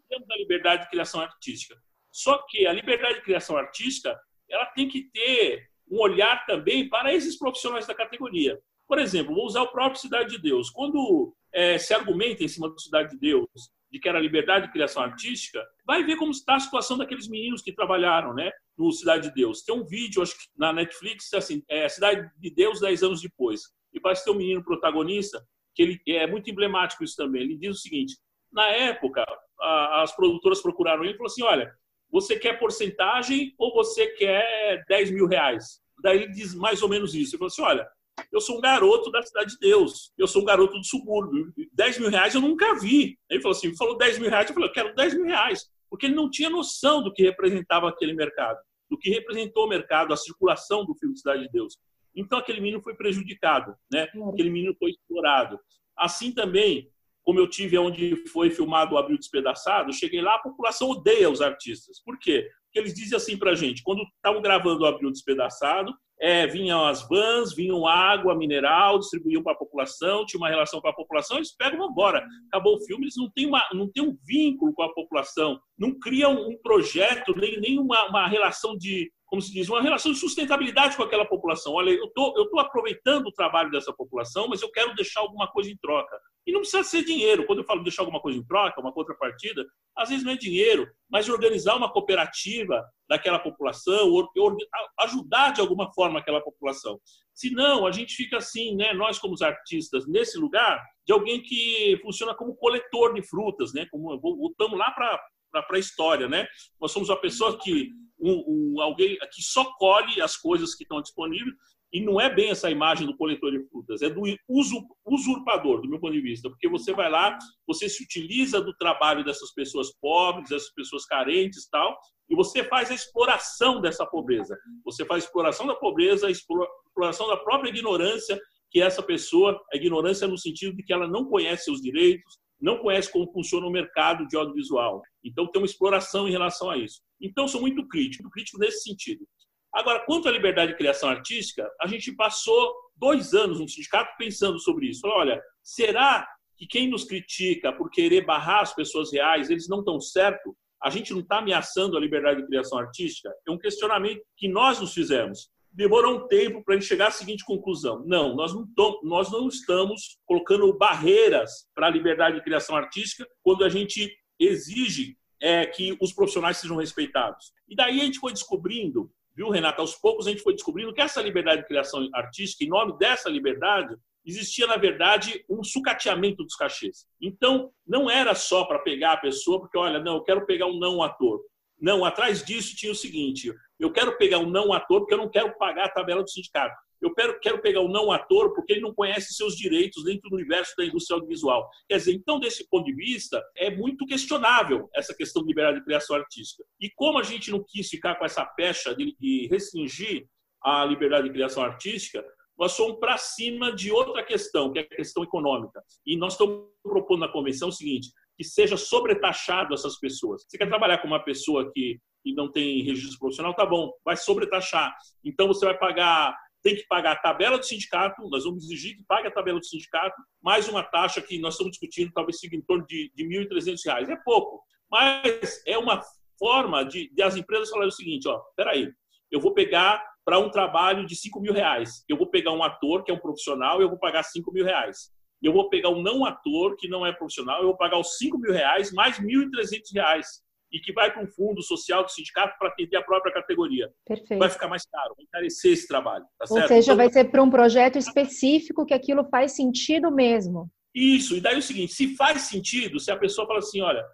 Temos a liberdade de criação artística. Só que a liberdade de criação artística ela tem que ter um olhar também para esses profissionais da categoria. Por exemplo, vou usar o próprio Cidade de Deus. Quando é, se argumenta em cima do Cidade de Deus de que era liberdade de criação artística, vai ver como está a situação daqueles meninos que trabalharam né, no Cidade de Deus. Tem um vídeo, acho que na Netflix, assim, é Cidade de Deus 10 anos depois. E parece ter um menino protagonista, que ele é muito emblemático isso também. Ele diz o seguinte, na época, a, as produtoras procuraram ele e falaram assim, olha, você quer porcentagem ou você quer 10 mil reais? Daí ele diz mais ou menos isso. Ele falou assim, olha, eu sou um garoto da Cidade de Deus, eu sou um garoto do subúrbio. 10 mil reais eu nunca vi. Ele falou assim, falou 10 mil reais, eu falei, eu quero 10 mil reais. Porque ele não tinha noção do que representava aquele mercado, do que representou o mercado, a circulação do filme Cidade de Deus. Então aquele menino foi prejudicado, né? Aquele menino foi explorado. Assim também, como eu tive onde foi filmado o Abril Despedaçado, cheguei lá, a população odeia os artistas. Por quê? Porque eles dizem assim pra gente, quando estavam gravando o Abril Despedaçado, é, vinham as vans, vinham água mineral, distribuíam para a população, tinha uma relação com a população, eles pegam e embora. Acabou o filme, eles não têm, uma, não têm um vínculo com a população, não criam um projeto, nem, nem uma, uma relação de, como se diz, uma relação de sustentabilidade com aquela população. Olha, eu tô, estou aproveitando o trabalho dessa população, mas eu quero deixar alguma coisa em troca. E não precisa ser dinheiro. Quando eu falo deixar alguma coisa em troca, uma contrapartida, às vezes não é dinheiro, mas organizar uma cooperativa daquela população, or, ajudar de alguma forma aquela população. Senão, a gente fica assim, né, nós como artistas, nesse lugar, de alguém que funciona como coletor de frutas, né, como voltamos lá para para a história, né? Nós somos uma pessoa que um, um, alguém que só colhe as coisas que estão disponíveis e não é bem essa imagem do coletor de frutas, é do usurpador, do meu ponto de vista, porque você vai lá, você se utiliza do trabalho dessas pessoas pobres, dessas pessoas carentes tal, e você faz a exploração dessa pobreza. Você faz a exploração da pobreza, a exploração da própria ignorância que essa pessoa, a ignorância no sentido de que ela não conhece seus direitos, não conhece como funciona o mercado de audiovisual. Então, tem uma exploração em relação a isso. Então, sou muito crítico, muito crítico nesse sentido. Agora, quanto à liberdade de criação artística, a gente passou dois anos no sindicato pensando sobre isso. Olha, será que quem nos critica por querer barrar as pessoas reais, eles não estão certo? A gente não está ameaçando a liberdade de criação artística? É um questionamento que nós nos fizemos demorou um tempo para a gente chegar à seguinte conclusão. Não, nós não, nós não estamos colocando barreiras para a liberdade de criação artística quando a gente exige é, que os profissionais sejam respeitados. E daí a gente foi descobrindo, viu, Renata, aos poucos a gente foi descobrindo que essa liberdade de criação artística, em nome dessa liberdade, existia, na verdade, um sucateamento dos cachês. Então, não era só para pegar a pessoa, porque, olha, não, eu quero pegar um não ator. Não, atrás disso tinha o seguinte: eu quero pegar um não ator porque eu não quero pagar a tabela do sindicato. Eu quero, pegar um não ator porque ele não conhece seus direitos dentro do universo da indústria audiovisual. Quer dizer, então, desse ponto de vista, é muito questionável essa questão de liberdade de criação artística. E como a gente não quis ficar com essa pecha de, de restringir a liberdade de criação artística, nós fomos para cima de outra questão, que é a questão econômica. E nós estamos propondo na convenção o seguinte: que seja sobretaxado essas pessoas. Você quer trabalhar com uma pessoa que, não tem registro profissional? Tá bom, vai sobretaxar. Então você vai pagar, tem que pagar a tabela do sindicato, nós vamos exigir que pague a tabela do sindicato, mais uma taxa que nós estamos discutindo, talvez siga em torno de, de R$ 1.300. É pouco, mas é uma forma de, de as empresas falarem o seguinte: ó, peraí, eu vou pegar para um trabalho de 5 mil reais. Eu vou pegar um ator que é um profissional e eu vou pagar 5 mil reais eu vou pegar um não ator que não é profissional, eu vou pagar os 5 mil reais mais 1.300 reais. e que vai para um fundo social do sindicato para atender a própria categoria. Perfeito. Vai ficar mais caro, vai encarecer esse trabalho. Tá Ou seja, então, vai ser para um projeto específico que aquilo faz sentido mesmo. Isso, e daí é o seguinte, se faz sentido, se a pessoa fala assim, olha,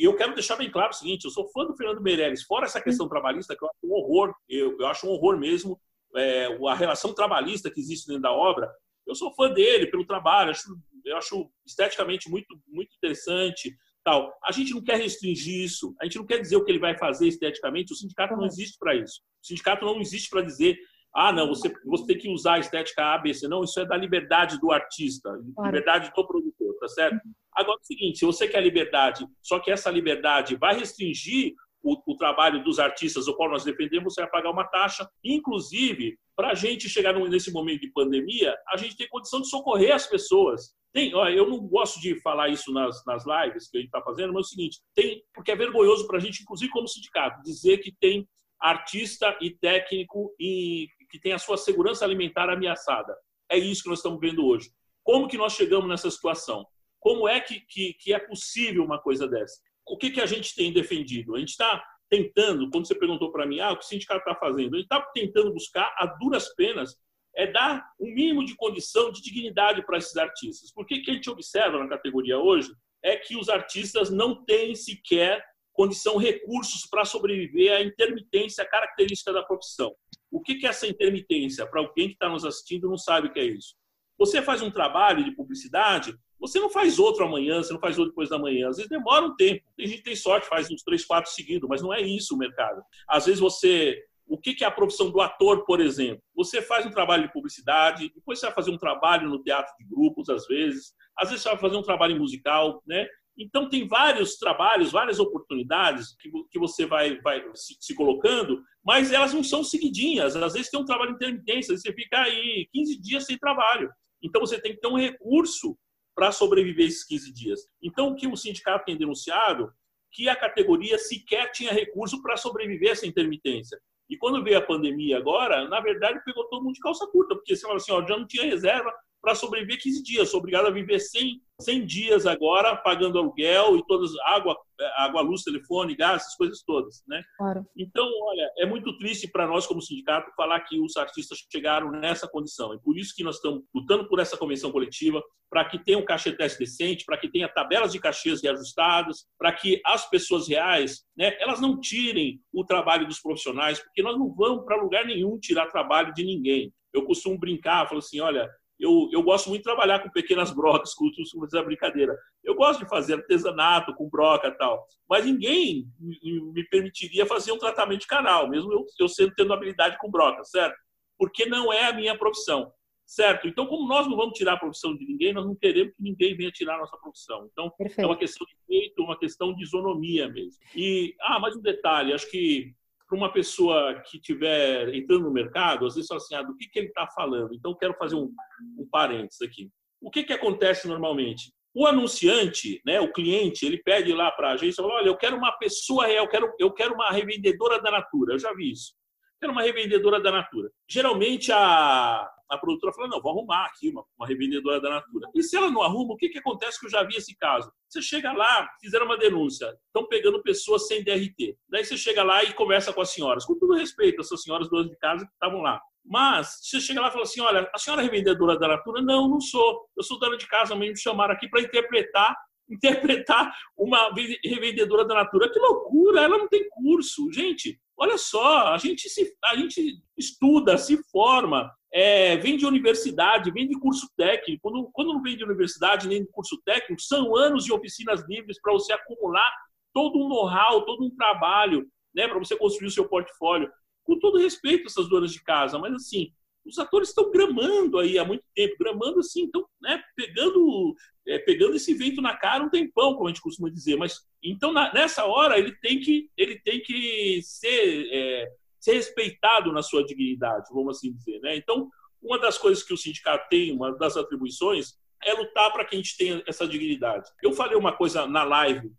eu quero deixar bem claro o seguinte, eu sou fã do Fernando Meirelles, fora essa questão hum. trabalhista, que eu acho um horror, eu, eu acho um horror mesmo, é, a relação trabalhista que existe dentro da obra, eu sou fã dele pelo trabalho, acho, eu acho esteticamente muito, muito interessante, tal. A gente não quer restringir isso, a gente não quer dizer o que ele vai fazer esteticamente, o sindicato não existe para isso. O sindicato não existe para dizer ah, não, você, você tem que usar a estética A, B, C. Não, isso é da liberdade do artista, claro. liberdade do produtor, tá certo? Uhum. Agora é o seguinte, se você quer liberdade, só que essa liberdade vai restringir o, o, trabalho dos artistas, o qual nós defendemos, vai pagar uma taxa. Inclusive, para a gente chegar nesse momento de pandemia, a gente tem condição de socorrer as pessoas. Tem, eu não gosto de falar isso nas, nas lives que a gente está fazendo, mas é o seguinte, tem, porque é vergonhoso para a gente, inclusive como sindicato, dizer que tem artista e técnico e que tem a sua segurança alimentar ameaçada. É isso que nós estamos vendo hoje. Como que nós chegamos nessa situação? Como é que, que, que é possível uma coisa dessa? O que, que a gente tem defendido? A gente está tentando, quando você perguntou para mim, ah, o que o sindicato está fazendo? Gente está tentando buscar, a duras penas, é dar um mínimo de condição de dignidade para esses artistas. Porque o que a gente observa na categoria hoje é que os artistas não têm sequer condição, recursos para sobreviver à intermitência característica da profissão. O que é essa intermitência? Para alguém que está nos assistindo não sabe o que é isso. Você faz um trabalho de publicidade, você não faz outro amanhã, você não faz outro depois da manhã. Às vezes demora um tempo. Tem gente que tem sorte, faz uns três, quatro seguidos, mas não é isso o mercado. Às vezes você. O que é a profissão do ator, por exemplo? Você faz um trabalho de publicidade, depois você vai fazer um trabalho no teatro de grupos, às vezes. Às vezes você vai fazer um trabalho musical, né? Então, tem vários trabalhos, várias oportunidades que, você vai, vai se, se, colocando, mas elas não são seguidinhas. Às vezes tem um trabalho intermitente, você fica aí 15 dias sem trabalho. Então, você tem que ter um recurso para sobreviver esses 15 dias. Então, o que o sindicato tem denunciado que a categoria sequer tinha recurso para sobreviver essa intermitência. E quando veio a pandemia agora, na verdade, pegou todo mundo de calça curta, porque você fala assim, ó, já não tinha reserva, para sobreviver 15 dias. Sou obrigado a viver 100, 100 dias agora, pagando aluguel e todas água, água, luz, telefone, gás, essas coisas todas, né? Claro. Então, olha, é muito triste para nós como sindicato falar que os artistas chegaram nessa condição. E por isso que nós estamos lutando por essa convenção coletiva, para que tenha um cachê teste decente, para que tenha tabelas de cachês reajustadas, para que as pessoas reais, né, elas não tirem o trabalho dos profissionais, porque nós não vamos para lugar nenhum tirar trabalho de ninguém. Eu costumo brincar, falo assim, olha, eu, eu gosto muito de trabalhar com pequenas brocas, com essa brincadeira. Eu gosto de fazer artesanato com broca e tal, mas ninguém me permitiria fazer um tratamento de canal, mesmo eu, eu sendo tendo habilidade com broca, certo? Porque não é a minha profissão, certo? Então, como nós não vamos tirar a profissão de ninguém, nós não queremos que ninguém venha tirar a nossa profissão. Então, Perfeito. é uma questão de direito, uma questão de isonomia mesmo. E, ah, mais um detalhe, acho que para uma pessoa que estiver entrando no mercado, às vezes fala assim, ah, do que, que ele está falando? Então, quero fazer um, um parênteses aqui. O que, que acontece normalmente? O anunciante, né, o cliente, ele pede lá para a agência, fala, olha, eu quero uma pessoa real, eu quero, eu quero uma revendedora da Natura. Eu já vi isso. Quero uma revendedora da Natura. Geralmente, a, a produtora fala, não, vou arrumar aqui uma, uma revendedora da Natura. E se ela não arruma, o que, que acontece que eu já vi esse caso? Você chega lá, fizeram uma denúncia, estão pegando pessoas sem DRT. Daí você chega lá e conversa com as senhoras, com todo respeito, as senhoras donas de casa que estavam lá. Mas você chega lá e fala assim, olha, a senhora é revendedora da Natura? Não, não sou. Eu sou dona de casa, mas me chamaram aqui para interpretar interpretar uma revendedora da Natura. Que loucura! Ela não tem curso. Gente, olha só, a gente, se, a gente estuda, se forma, é, vem de universidade, vem de curso técnico. Quando, quando não vem de universidade nem de curso técnico, são anos de oficinas livres para você acumular todo um know-how, todo um trabalho, né, para você construir o seu portfólio. Com todo respeito a essas donas de casa, mas assim, os atores estão gramando aí há muito tempo, gramando assim, então, né, pegando, é, pegando esse vento na cara um tempão, como a gente costuma dizer. Mas então na, nessa hora ele tem que, ele tem que ser é, ser respeitado na sua dignidade, vamos assim dizer. Né? Então, uma das coisas que o sindicato tem, uma das atribuições, é lutar para que a gente tenha essa dignidade. Eu falei uma coisa na live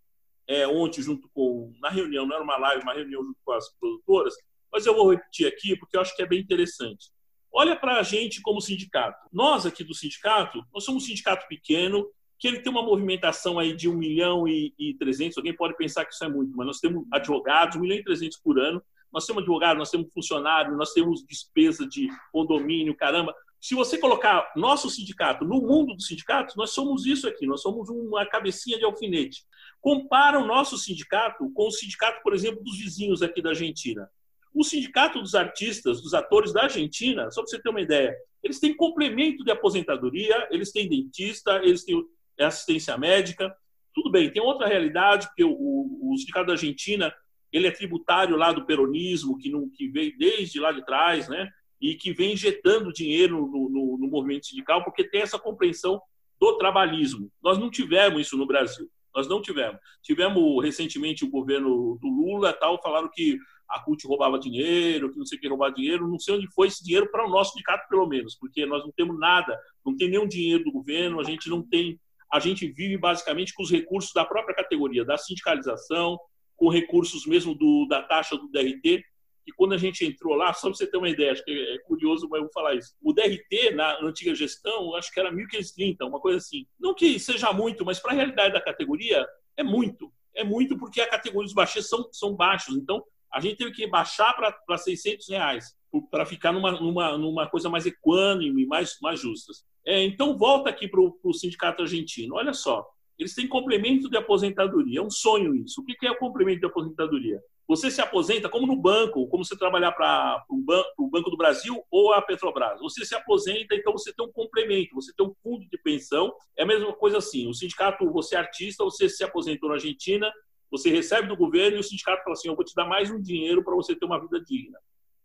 é, ontem, junto com. Na reunião, não era uma live, uma reunião junto com as produtoras, mas eu vou repetir aqui porque eu acho que é bem interessante. Olha para a gente como sindicato. Nós aqui do sindicato, nós somos um sindicato pequeno, que ele tem uma movimentação aí de 1 milhão e, e 300, alguém pode pensar que isso é muito, mas nós temos advogados, 1 milhão e 300 por ano, nós temos advogado, nós temos funcionário, nós temos despesa de condomínio, caramba. Se você colocar nosso sindicato no mundo dos sindicatos, nós somos isso aqui, nós somos uma cabecinha de alfinete. Compara o nosso sindicato com o sindicato, por exemplo, dos vizinhos aqui da Argentina. O sindicato dos artistas, dos atores da Argentina, só para você ter uma ideia, eles têm complemento de aposentadoria, eles têm dentista, eles têm assistência médica. Tudo bem, tem outra realidade, porque o, o, o sindicato da Argentina ele é tributário lá do peronismo, que, não, que veio desde lá de trás, né? e que vem injetando dinheiro no, no, no, movimento sindical, porque tem essa compreensão do trabalhismo. Nós não tivemos isso no Brasil. Nós não tivemos. Tivemos recentemente o governo do Lula, tal, falaram que a CUT roubava dinheiro, que não sei o que roubava dinheiro. Não sei onde foi esse dinheiro para o nosso sindicato, pelo menos, porque nós não temos nada, não tem nenhum dinheiro do governo, a gente não tem. A gente vive basicamente com os recursos da própria categoria, da sindicalização, com recursos mesmo do, da taxa do DRT, e quando a gente entrou lá, só para você ter uma ideia, acho que é curioso, mas eu vou falar isso. O DRT, na antiga gestão, acho que era 1.530, uma coisa assim. Não que seja muito, mas para a realidade da categoria, é muito. É muito porque a categoria dos baixistas são, são baixos. Então, a gente teve que baixar para 600 reais para ficar numa, numa, numa coisa mais equânime, mais, mais justas. É, então, volta aqui para o sindicato argentino. Olha só, eles têm complemento de aposentadoria. É um sonho isso. O que é o complemento de aposentadoria? Você se aposenta como no banco, como você trabalhar para o banco, banco do Brasil ou a Petrobras. Você se aposenta, então você tem um complemento, você tem um fundo de pensão. É a mesma coisa assim. O sindicato, você é artista, você se aposentou na Argentina, você recebe do governo e o sindicato fala assim: eu vou te dar mais um dinheiro para você ter uma vida digna.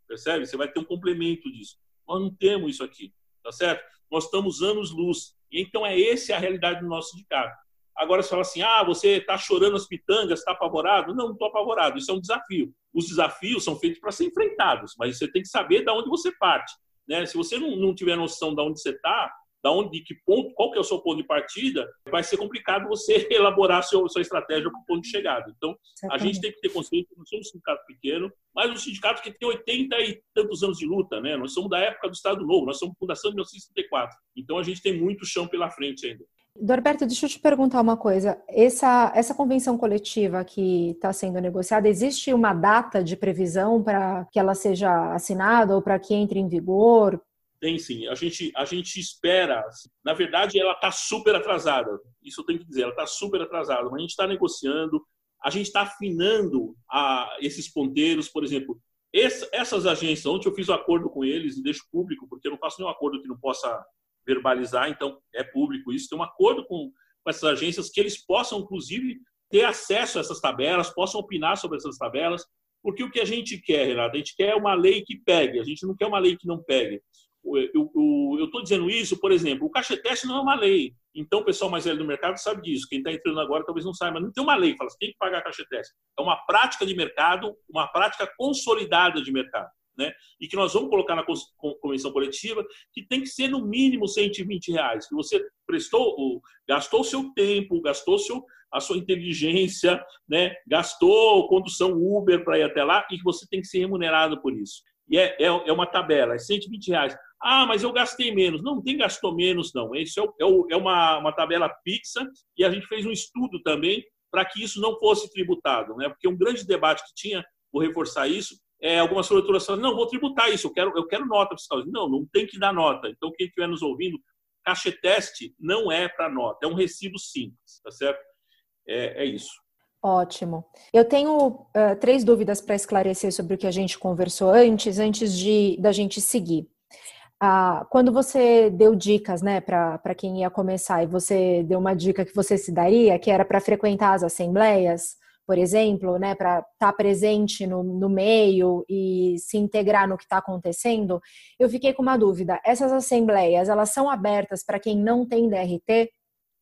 Percebe? Você vai ter um complemento disso. Nós não temos isso aqui, tá certo? Nós estamos anos luz. E então é essa a realidade do nosso sindicato. Agora você fala assim: ah, você está chorando as pitangas, está apavorado? Não, não estou apavorado. Isso é um desafio. Os desafios são feitos para ser enfrentados, mas você tem que saber de onde você parte. Né? Se você não, não tiver noção de onde você está, da onde, de que ponto, qual que é o seu ponto de partida, vai ser complicado você elaborar a sua, estratégia para o ponto de chegada. Então, a gente tem que ter consciência que nós somos um sindicato pequeno, mas um sindicato que tem 80 e tantos anos de luta, né? Nós somos da época do Estado Novo, nós somos fundação de 1964. Então, a gente tem muito chão pela frente ainda. Dorberto, deixa eu te perguntar uma coisa. Essa, essa convenção coletiva que está sendo negociada, existe uma data de previsão para que ela seja assinada ou para que entre em vigor? Tem sim. A gente, a gente espera. Na verdade, ela está super atrasada. Isso eu tenho que dizer. Ela está super atrasada. Mas a gente está negociando, a gente está afinando a, esses ponteiros. Por exemplo, essa, essas agências, ontem eu fiz o um acordo com eles e deixo público, porque eu não faço nenhum acordo que não possa verbalizar, então é público isso. Tem um acordo com, com essas agências que eles possam, inclusive, ter acesso a essas tabelas, possam opinar sobre essas tabelas, porque o que a gente quer, Renato, a gente quer uma lei que pegue, a gente não quer uma lei que não pegue. Eu estou dizendo isso, por exemplo, o cacheteste não é uma lei. Então, o pessoal mais velho do mercado sabe disso. Quem está entrando agora talvez não saiba, não tem uma lei. Fala, você tem que pagar cacheteste. É uma prática de mercado, uma prática consolidada de mercado né? e que nós vamos colocar na convenção coletiva, que tem que ser no mínimo 120 reais, que você prestou, gastou seu tempo, gastou seu, a sua inteligência, né? gastou condução Uber para ir até lá e que você tem que ser remunerado por isso. E é, é, é uma tabela, é 120 reais. Ah, mas eu gastei menos. Não, tem gastou menos, não. Isso é, é, é uma, uma tabela fixa e a gente fez um estudo também para que isso não fosse tributado, né? porque um grande debate que tinha, vou reforçar isso, é, algumas produtoras falam, não, vou tributar isso, eu quero, eu quero nota fiscal. Não, não tem que dar nota. Então, quem estiver nos ouvindo, cacheteste não é para nota, é um recibo simples, tá certo? É, é isso. Ótimo. Eu tenho uh, três dúvidas para esclarecer sobre o que a gente conversou antes, antes de da gente seguir. Ah, quando você deu dicas, né, para quem ia começar, e você deu uma dica que você se daria, que era para frequentar as assembleias, por exemplo, né, para estar tá presente no, no meio e se integrar no que está acontecendo, eu fiquei com uma dúvida. Essas assembleias, elas são abertas para quem não tem DRT?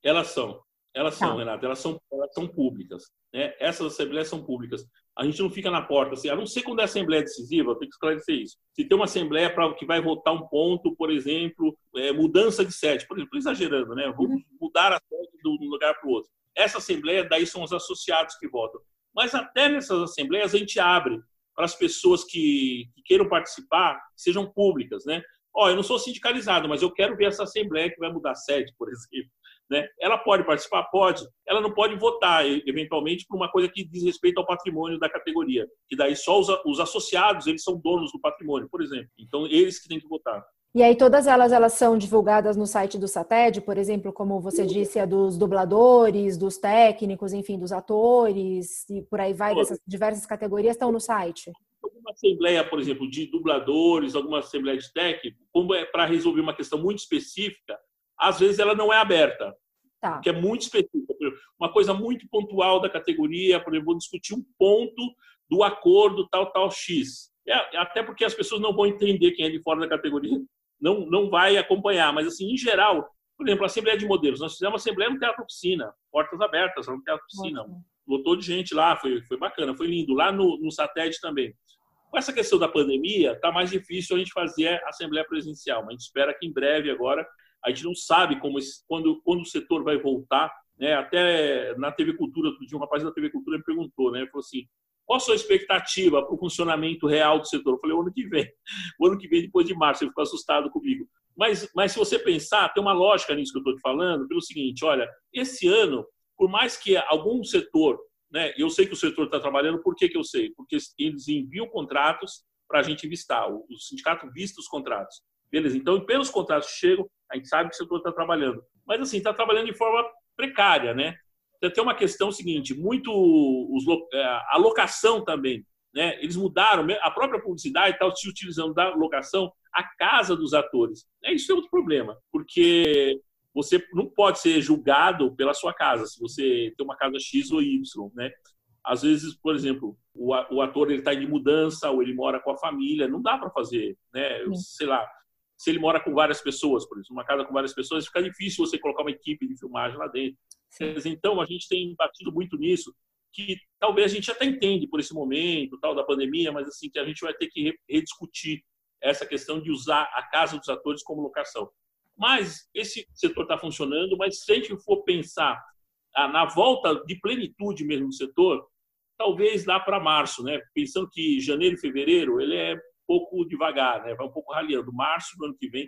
Elas são. Elas tá. são, Renata, elas são, elas são públicas. Né? Essas assembleias são públicas. A gente não fica na porta, assim, a não ser quando é assembleia decisiva, eu tenho que esclarecer isso. Se tem uma assembleia para que vai votar um ponto, por exemplo, é, mudança de sede, por exemplo, exagerando, né? Vamos uhum. mudar a sede de um lugar para o outro. Essa assembleia, daí são os associados que votam. Mas até nessas assembleias a gente abre para as pessoas que, que queiram participar, sejam públicas, né? Ó, eu não sou sindicalizado, mas eu quero ver essa assembleia que vai mudar a sede, por exemplo. Né? Ela pode participar? Pode. Ela não pode votar, eventualmente, por uma coisa que diz respeito ao patrimônio da categoria. Que daí só os, os associados, eles são donos do patrimônio, por exemplo. Então, eles que têm que votar. E aí todas elas elas são divulgadas no site do SATED, por exemplo, como você disse, a dos dubladores, dos técnicos, enfim, dos atores e por aí vai, dessas diversas categorias estão no site. Alguma assembleia, por exemplo, de dubladores, alguma assembleia de técnico, como é para resolver uma questão muito específica, às vezes ela não é aberta. Tá. Que é muito específica. Uma coisa muito pontual da categoria, por exemplo, vou discutir um ponto do acordo tal, tal, X. É, até porque as pessoas não vão entender quem é de fora da categoria não, não vai acompanhar. Mas, assim, em geral, por exemplo, a Assembleia de Modelos. Nós fizemos uma Assembleia no Teatro Oficina, portas abertas no Teatro Oficina. Lotou de gente lá, foi, foi bacana, foi lindo. Lá no, no Satélite também. Com essa questão da pandemia, está mais difícil a gente fazer a Assembleia Presencial. Mas a gente espera que em breve agora, a gente não sabe como esse, quando, quando o setor vai voltar. Né? Até na TV Cultura, um rapaz da TV Cultura me perguntou, né? Ele falou assim, qual a sua expectativa para o funcionamento real do setor? Eu falei, o ano que vem. O ano que vem, depois de março, ele ficou assustado comigo. Mas, mas se você pensar, tem uma lógica nisso que eu estou te falando, pelo seguinte, olha, esse ano, por mais que algum setor, né, eu sei que o setor está trabalhando, por que, que eu sei? Porque eles enviam contratos para a gente vistar, o, o sindicato vista os contratos. Beleza, então, pelos contratos que chegam, a gente sabe que o setor está trabalhando. Mas, assim, está trabalhando de forma precária, né? tem uma questão seguinte, muito os, é, a locação também, né? Eles mudaram a própria publicidade está se utilizando da locação a casa dos atores. É isso é outro problema, porque você não pode ser julgado pela sua casa, se você tem uma casa X ou Y, né? Às vezes, por exemplo, o, ator ele está de mudança ou ele mora com a família, não dá para fazer, né? Sei lá, se ele mora com várias pessoas, por exemplo, uma casa com várias pessoas, fica difícil você colocar uma equipe de filmagem lá dentro. Então, a gente tem batido muito nisso, que talvez a gente até entende por esse momento tal da pandemia, mas assim que a gente vai ter que rediscutir essa questão de usar a casa dos atores como locação. Mas esse setor está funcionando, mas se a gente for pensar ah, na volta de plenitude mesmo do setor, talvez lá para março, né? Pensando que janeiro e fevereiro ele é pouco devagar, né? Vai um pouco raliando. Março do ano que vem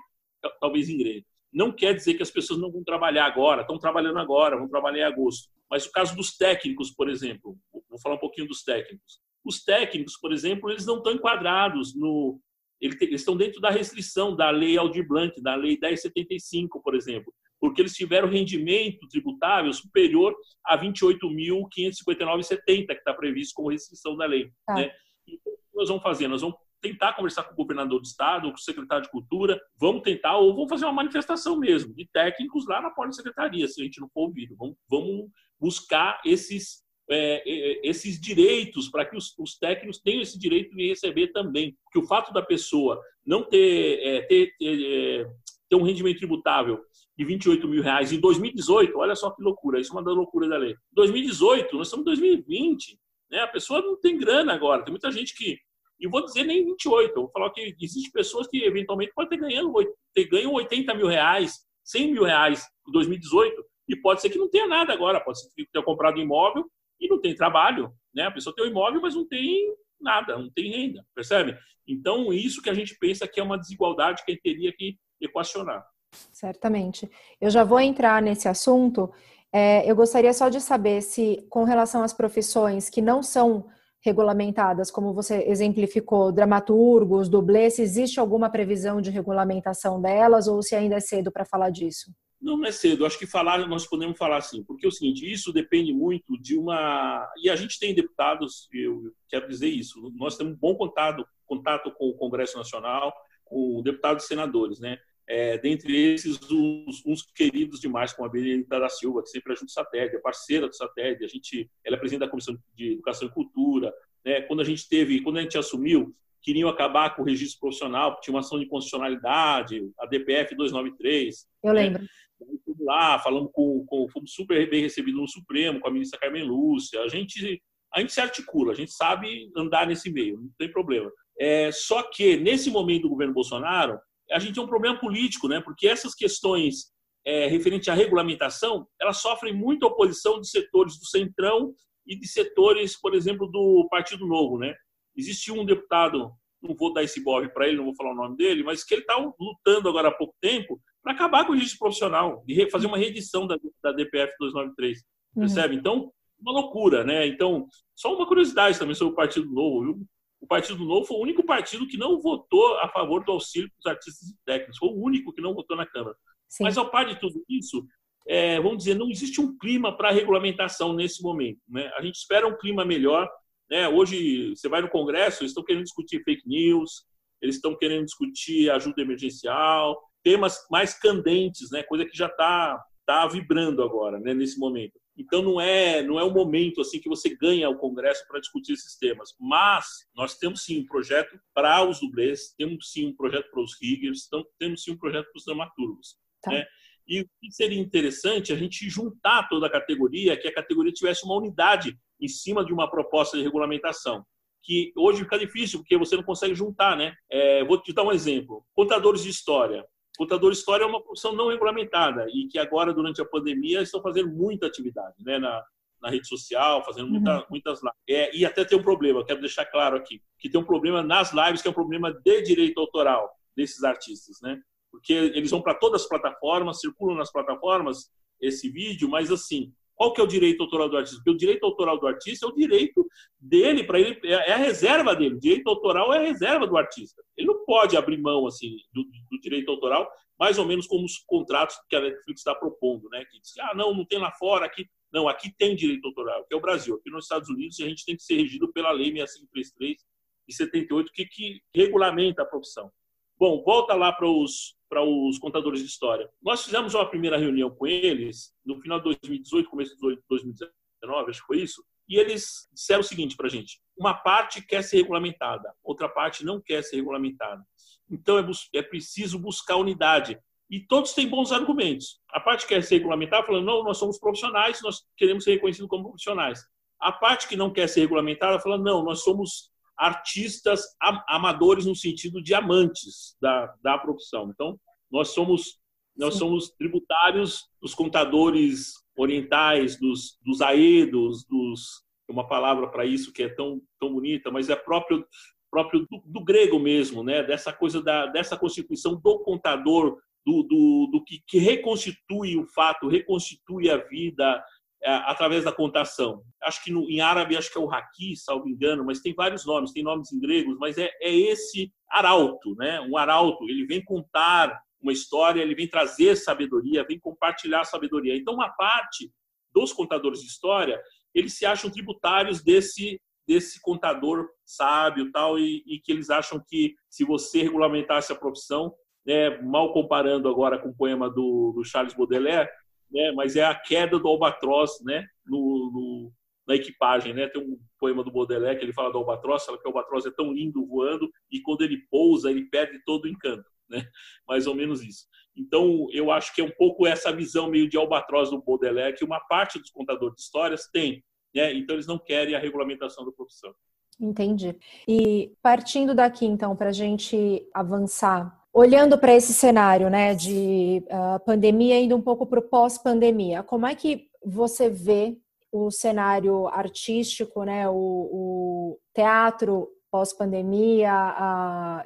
talvez engrene. Não quer dizer que as pessoas não vão trabalhar agora, estão trabalhando agora, vão trabalhar em agosto. Mas o caso dos técnicos, por exemplo, vou falar um pouquinho dos técnicos. Os técnicos, por exemplo, eles não estão enquadrados no. Eles estão dentro da restrição da lei Aldir Blanc, da lei 1075, por exemplo, porque eles tiveram rendimento tributável superior a 28.559,70, que está previsto como restrição da lei. Ah. Né? Então, o que nós vamos fazer? Nós vamos tentar conversar com o governador do estado, com o secretário de cultura, vamos tentar, ou vamos fazer uma manifestação mesmo, de técnicos lá na porta da secretaria, se a gente não for ouvido. Vamos, vamos buscar esses, é, é, esses direitos para que os, os, técnicos tenham esse direito de receber também. Porque o fato da pessoa não ter, é, ter, ter, é, ter, um rendimento tributável de 28 mil reais em 2018, olha só que loucura, isso é uma das loucuras da lei. 2018, nós estamos em 2020, né? a pessoa não tem grana agora. Tem muita gente que e vou dizer nem 28. Eu vou falar que existem pessoas que eventualmente podem ter ganhando ter ganho 80 mil reais, 100 mil reais em 2018 e pode ser que não tenha nada agora. Pode ser que tenha comprado imóvel e não tem trabalho, né? A pessoa tem um imóvel, mas não tem nada, não tem renda, percebe? Então isso que a gente pensa que é uma desigualdade que a gente teria que equacionar. Certamente. Eu já vou entrar nesse assunto. É, eu gostaria só de saber se, com relação às profissões que não são regulamentadas, como você exemplificou, dramaturgos, dublês, existe alguma previsão de regulamentação delas ou se ainda é cedo para falar disso? Não, não é cedo. Acho que falar, nós podemos falar assim, porque é o seguinte, isso depende muito de uma. E a gente tem deputados, eu quero dizer isso, nós temos um bom contato, contato com o Congresso Nacional, com deputados e senadores, né? É, dentre esses, uns, uns, queridos demais, como a Benedita da Silva, que sempre ajuda o SATED, é parceira do SATED, a gente, ela é presidente da Comissão de Educação e Cultura. Né? Quando a gente teve, quando a gente assumiu, queriam acabar com o registro profissional, tinha uma ação de constitucionalidade, a DPF 293. Eu né? lembro. Fomos lá, falamos com, com, fomos super bem recebidos no Supremo, com a ministra Carmen Lúcia. A gente, a gente se articula, a gente sabe andar nesse meio, não tem problema. É, só que, nesse momento do governo Bolsonaro, a gente tem um problema político, né? porque essas questões é, referentes à regulamentação, elas sofrem muita oposição de setores do Centrão e de setores, por exemplo, do Partido Novo. Né? Existe um deputado, não vou dar esse bobe para ele, não vou falar o nome dele, mas que ele está lutando agora há pouco tempo para acabar com o registro profissional e fazer uma reedição da, da DPF 293. Uhum. Percebe? Então, uma loucura, né? Então, só uma curiosidade também sobre o Partido Novo, viu? O Partido Novo foi o único partido que não votou a favor do auxílio para os artistas e técnicos. Foi o único que não votou na Câmara. Sim. Mas, ao par de tudo isso, é, vamos dizer, não existe um clima para regulamentação nesse momento. Né? A gente espera um clima melhor. Né? Hoje, você vai no Congresso, eles estão querendo discutir fake news, eles estão querendo discutir ajuda emergencial, temas mais candentes, né? coisa que já está tá vibrando agora, né? nesse momento. Então não é não é um momento assim que você ganha o Congresso para discutir esses temas, mas nós temos sim um projeto para os dublês, temos sim um projeto para os riggers, temos sim um projeto para os dramaturgos, tá. né? E o que seria interessante a gente juntar toda a categoria, que a categoria tivesse uma unidade em cima de uma proposta de regulamentação. Que hoje fica difícil, porque você não consegue juntar, né? É, vou te dar um exemplo. Contadores de história. Contador de história é uma profissão não regulamentada e que agora, durante a pandemia, estão fazendo muita atividade né, na, na rede social, fazendo muita, uhum. muitas lives. É, e até tem um problema, quero deixar claro aqui, que tem um problema nas lives, que é um problema de direito autoral desses artistas, né? Porque eles vão para todas as plataformas, circulam nas plataformas esse vídeo, mas assim, qual que é o direito autoral do artista? Porque o direito autoral do artista é o direito dele, para ele é a reserva dele. O direito autoral é a reserva do artista. Ele não pode abrir mão assim do, do direito autoral, mais ou menos como os contratos que a Netflix está propondo, né? Que diz ah, não, não tem lá fora aqui. Não, aqui tem direito autoral, que é o Brasil. Aqui nos Estados Unidos a gente tem que ser regido pela lei 6533 e 78 que, que regulamenta a profissão. Bom, volta lá para os para os contadores de história. Nós fizemos uma primeira reunião com eles no final de 2018, começo de 2019, acho que foi isso, e eles disseram o seguinte para a gente: uma parte quer ser regulamentada, outra parte não quer ser regulamentada. Então é, é preciso buscar unidade. E todos têm bons argumentos. A parte que quer ser regulamentada, falando, não, nós somos profissionais, nós queremos ser reconhecidos como profissionais. A parte que não quer ser regulamentada, falando, não, nós somos artistas amadores no sentido de amantes da, da profissão. Então, nós somos nós Sim. somos tributários dos contadores orientais, dos, dos aedos, dos uma palavra para isso que é tão tão bonita, mas é próprio próprio do, do, grego mesmo, né? Dessa coisa da dessa constituição do contador, do, do, do que, que reconstitui o fato, reconstitui a vida, através da contação. Acho que no, em árabe acho que é o haki, salvo engano, mas tem vários nomes, tem nomes em gregos, mas é, é esse arauto, né? Um arauto, ele vem contar uma história, ele vem trazer sabedoria, vem compartilhar sabedoria. Então, uma parte dos contadores de história, eles se acham tributários desse desse contador sábio tal e, e que eles acham que se você regulamentasse a profissão, né, mal comparando agora com o poema do, do Charles Baudelaire, né? mas é a queda do albatroz né? no, no, na equipagem. Né? Tem um poema do Baudelaire que ele fala do albatroz, fala que o albatroz é tão lindo voando e quando ele pousa, ele perde todo o encanto. Né? Mais ou menos isso. Então, eu acho que é um pouco essa visão meio de albatroz do Baudelaire que uma parte dos contadores de histórias tem. Né? Então, eles não querem a regulamentação da profissão. Entendi. E partindo daqui, então, para a gente avançar olhando para esse cenário né, de uh, pandemia, indo um pouco para o pós-pandemia, como é que você vê o cenário artístico, né, o, o teatro pós-pandemia,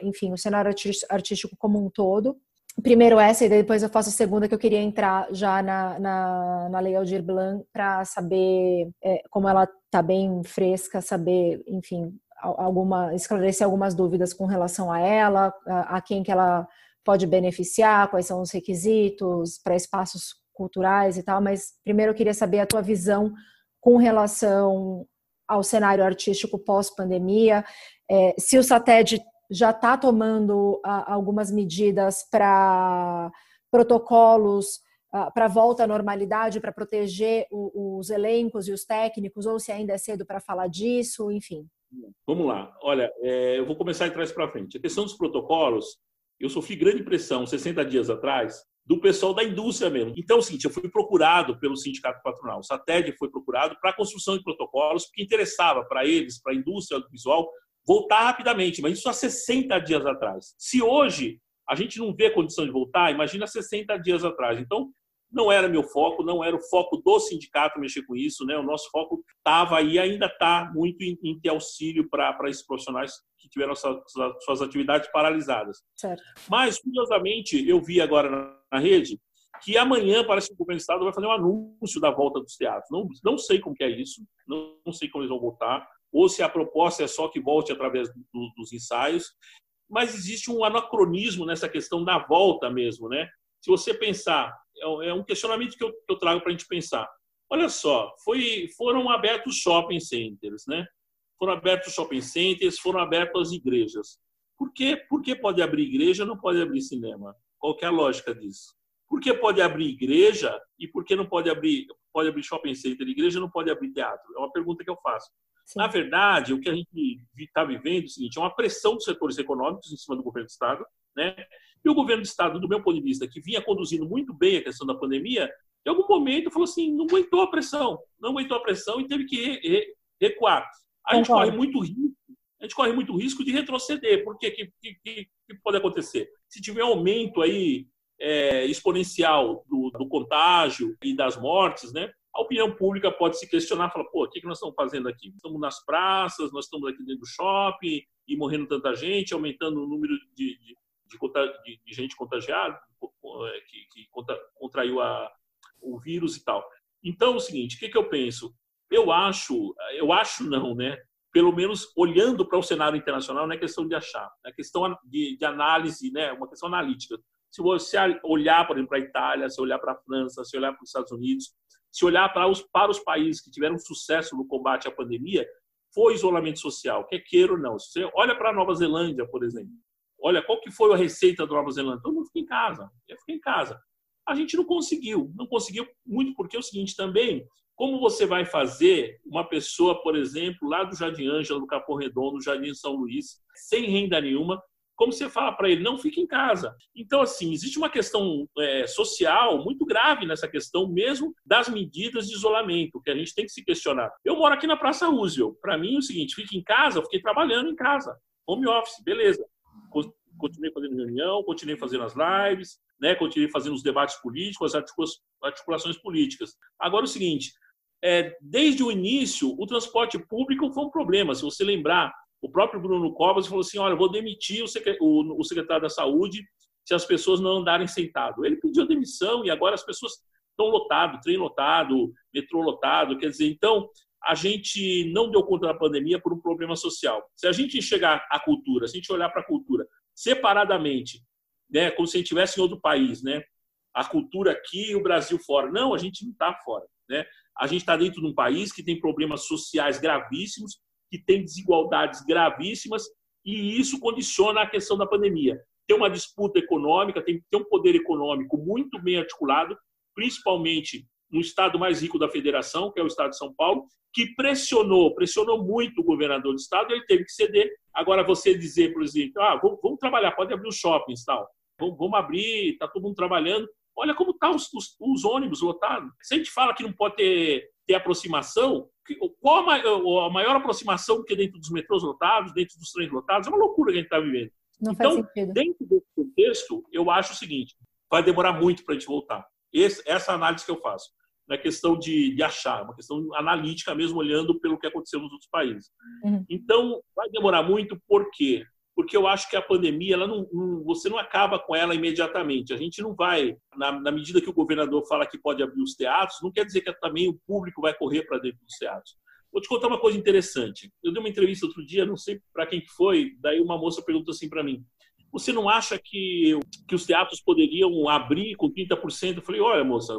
enfim, o cenário artístico como um todo? Primeiro essa e depois eu faço a segunda que eu queria entrar já na, na, na Lei Aldir Blanc para saber é, como ela está bem fresca, saber, enfim, alguma esclarecer algumas dúvidas com relação a ela, a, a quem que ela pode beneficiar, quais são os requisitos para espaços culturais e tal, mas primeiro eu queria saber a tua visão com relação ao cenário artístico pós-pandemia, é, se o SATED já está tomando a, algumas medidas para protocolos para volta à normalidade, para proteger o, os elencos e os técnicos, ou se ainda é cedo para falar disso, enfim. Vamos lá. Olha, é, eu vou começar de trás para frente. A questão dos protocolos, eu sofri grande pressão 60 dias atrás do pessoal da indústria mesmo. Então, é o seguinte, eu fui procurado pelo sindicato patronal, o SATED foi procurado para a construção de protocolos, porque interessava para eles, para a indústria visual, voltar rapidamente, mas isso há 60 dias atrás. Se hoje a gente não vê condição de voltar, imagina 60 dias atrás. Então, não era meu foco, não era o foco do sindicato mexer com isso, né? O nosso foco estava e ainda está muito em, em, ter auxílio para esses profissionais que tiveram suas, suas atividades paralisadas. Certo. Mas, curiosamente, eu vi agora na rede que amanhã parece que o governo do estado vai fazer um anúncio da volta dos teatros. Não, não sei como que é isso, não, não sei como eles vão voltar, ou se a proposta é só que volte através do, dos ensaios, mas existe um anacronismo nessa questão da volta mesmo, né? Se você pensar, é, é um questionamento que eu, que eu trago para a gente pensar. Olha só, foi, foram abertos shopping centers, né? Foram abertos shopping centers, foram abertas igrejas. Por quê? Por que pode abrir igreja não pode abrir cinema? Qual é a lógica disso? Por que pode abrir igreja e por que não pode abrir, pode abrir shopping center? Igreja não pode abrir teatro? É uma pergunta que eu faço. Sim. Na verdade, o que a gente está vivendo é o seguinte: é uma pressão dos setores econômicos em cima do governo do Estado, né? E o governo do Estado, do meu ponto de vista, que vinha conduzindo muito bem a questão da pandemia, em algum momento falou assim, não aguentou a pressão, não aguentou a pressão e teve que recuar. A gente corre muito risco, a gente corre muito risco de retroceder. Por quê? que, que, que pode acontecer? Se tiver um aumento aí é, exponencial do, do, contágio e das mortes, né? A opinião pública pode se questionar, falar, pô, o que, que nós estamos fazendo aqui? Estamos nas praças, nós estamos aqui dentro do shopping e morrendo tanta gente, aumentando o número de, de, de, de gente contagiada, é, que, que contraiu a, o vírus e tal. Então, é o seguinte, o que, que eu penso? Eu acho, eu acho não, né? Pelo menos olhando para o cenário internacional, não é questão de achar, é questão de, de análise, né? Uma questão analítica. Se você olhar, por exemplo, para a Itália, se olhar para a França, se olhar para os Estados Unidos, se olhar para os, para os países que tiveram sucesso no combate à pandemia, foi isolamento social, quer queira ou não. Se você olha para a Nova Zelândia, por exemplo, olha qual que foi a receita da Nova Zelândia, todo mundo fica em casa, fica em casa. A gente não conseguiu, não conseguiu muito porque é o seguinte também, como você vai fazer uma pessoa, por exemplo, lá do Jardim Ângela, do Capão Redondo, do Jardim São Luís, sem renda nenhuma, como você fala para ele, não fique em casa. Então, assim, existe uma questão é, social muito grave nessa questão mesmo das medidas de isolamento, que a gente tem que se questionar. Eu moro aqui na Praça Roosevelt. Para mim, é o seguinte, fique em casa, eu fiquei trabalhando em casa. Home office, beleza. Continuei fazendo reunião, continuei fazendo as lives, né, continuei fazendo os debates políticos, as articulações políticas. Agora, o seguinte, é, desde o início, o transporte público foi um problema. Se você lembrar, o próprio Bruno Covas falou assim: olha, vou demitir o secretário da Saúde se as pessoas não andarem sentado. Ele pediu demissão e agora as pessoas estão lotado, trem lotado, metrô lotado. Quer dizer, então a gente não deu conta da pandemia por um problema social. Se a gente enxergar a cultura, se a gente olhar para a cultura separadamente, né, como se a gente estivesse em outro país, né, a cultura aqui e o Brasil fora. Não, a gente não está fora. Né? A gente está dentro de um país que tem problemas sociais gravíssimos, que tem desigualdades gravíssimas e isso condiciona a questão da pandemia. Tem uma disputa econômica, tem ter um poder econômico muito bem articulado, principalmente no estado mais rico da federação, que é o estado de São Paulo, que pressionou, pressionou muito o governador do estado, ele teve que ceder. Agora, você dizer, por exemplo, ah, vamos, vamos trabalhar, pode abrir os shoppings tal, vamos, vamos abrir, está todo mundo trabalhando. Olha como estão tá os, os, os, ônibus lotados. Se a gente fala que não pode ter, ter aproximação, qual a maior aproximação que dentro dos metrôs lotados, dentro dos trens lotados? É uma loucura que a gente está vivendo. Não então, dentro desse contexto, eu acho o seguinte: vai demorar muito para a gente voltar. Esse, essa análise que eu faço. Não é questão de, de achar, é uma questão analítica mesmo, olhando pelo que aconteceu nos outros países. Uhum. Então, vai demorar muito, por quê? porque eu acho que a pandemia, ela não, não, você não acaba com ela imediatamente. A gente não vai, na, na, medida que o governador fala que pode abrir os teatros, não quer dizer que também o público vai correr para dentro dos teatros. Vou te contar uma coisa interessante. Eu dei uma entrevista outro dia, não sei para quem que foi, daí uma moça perguntou assim para mim: você não acha que, que os teatros poderiam abrir com 30%? Eu falei: olha, moça,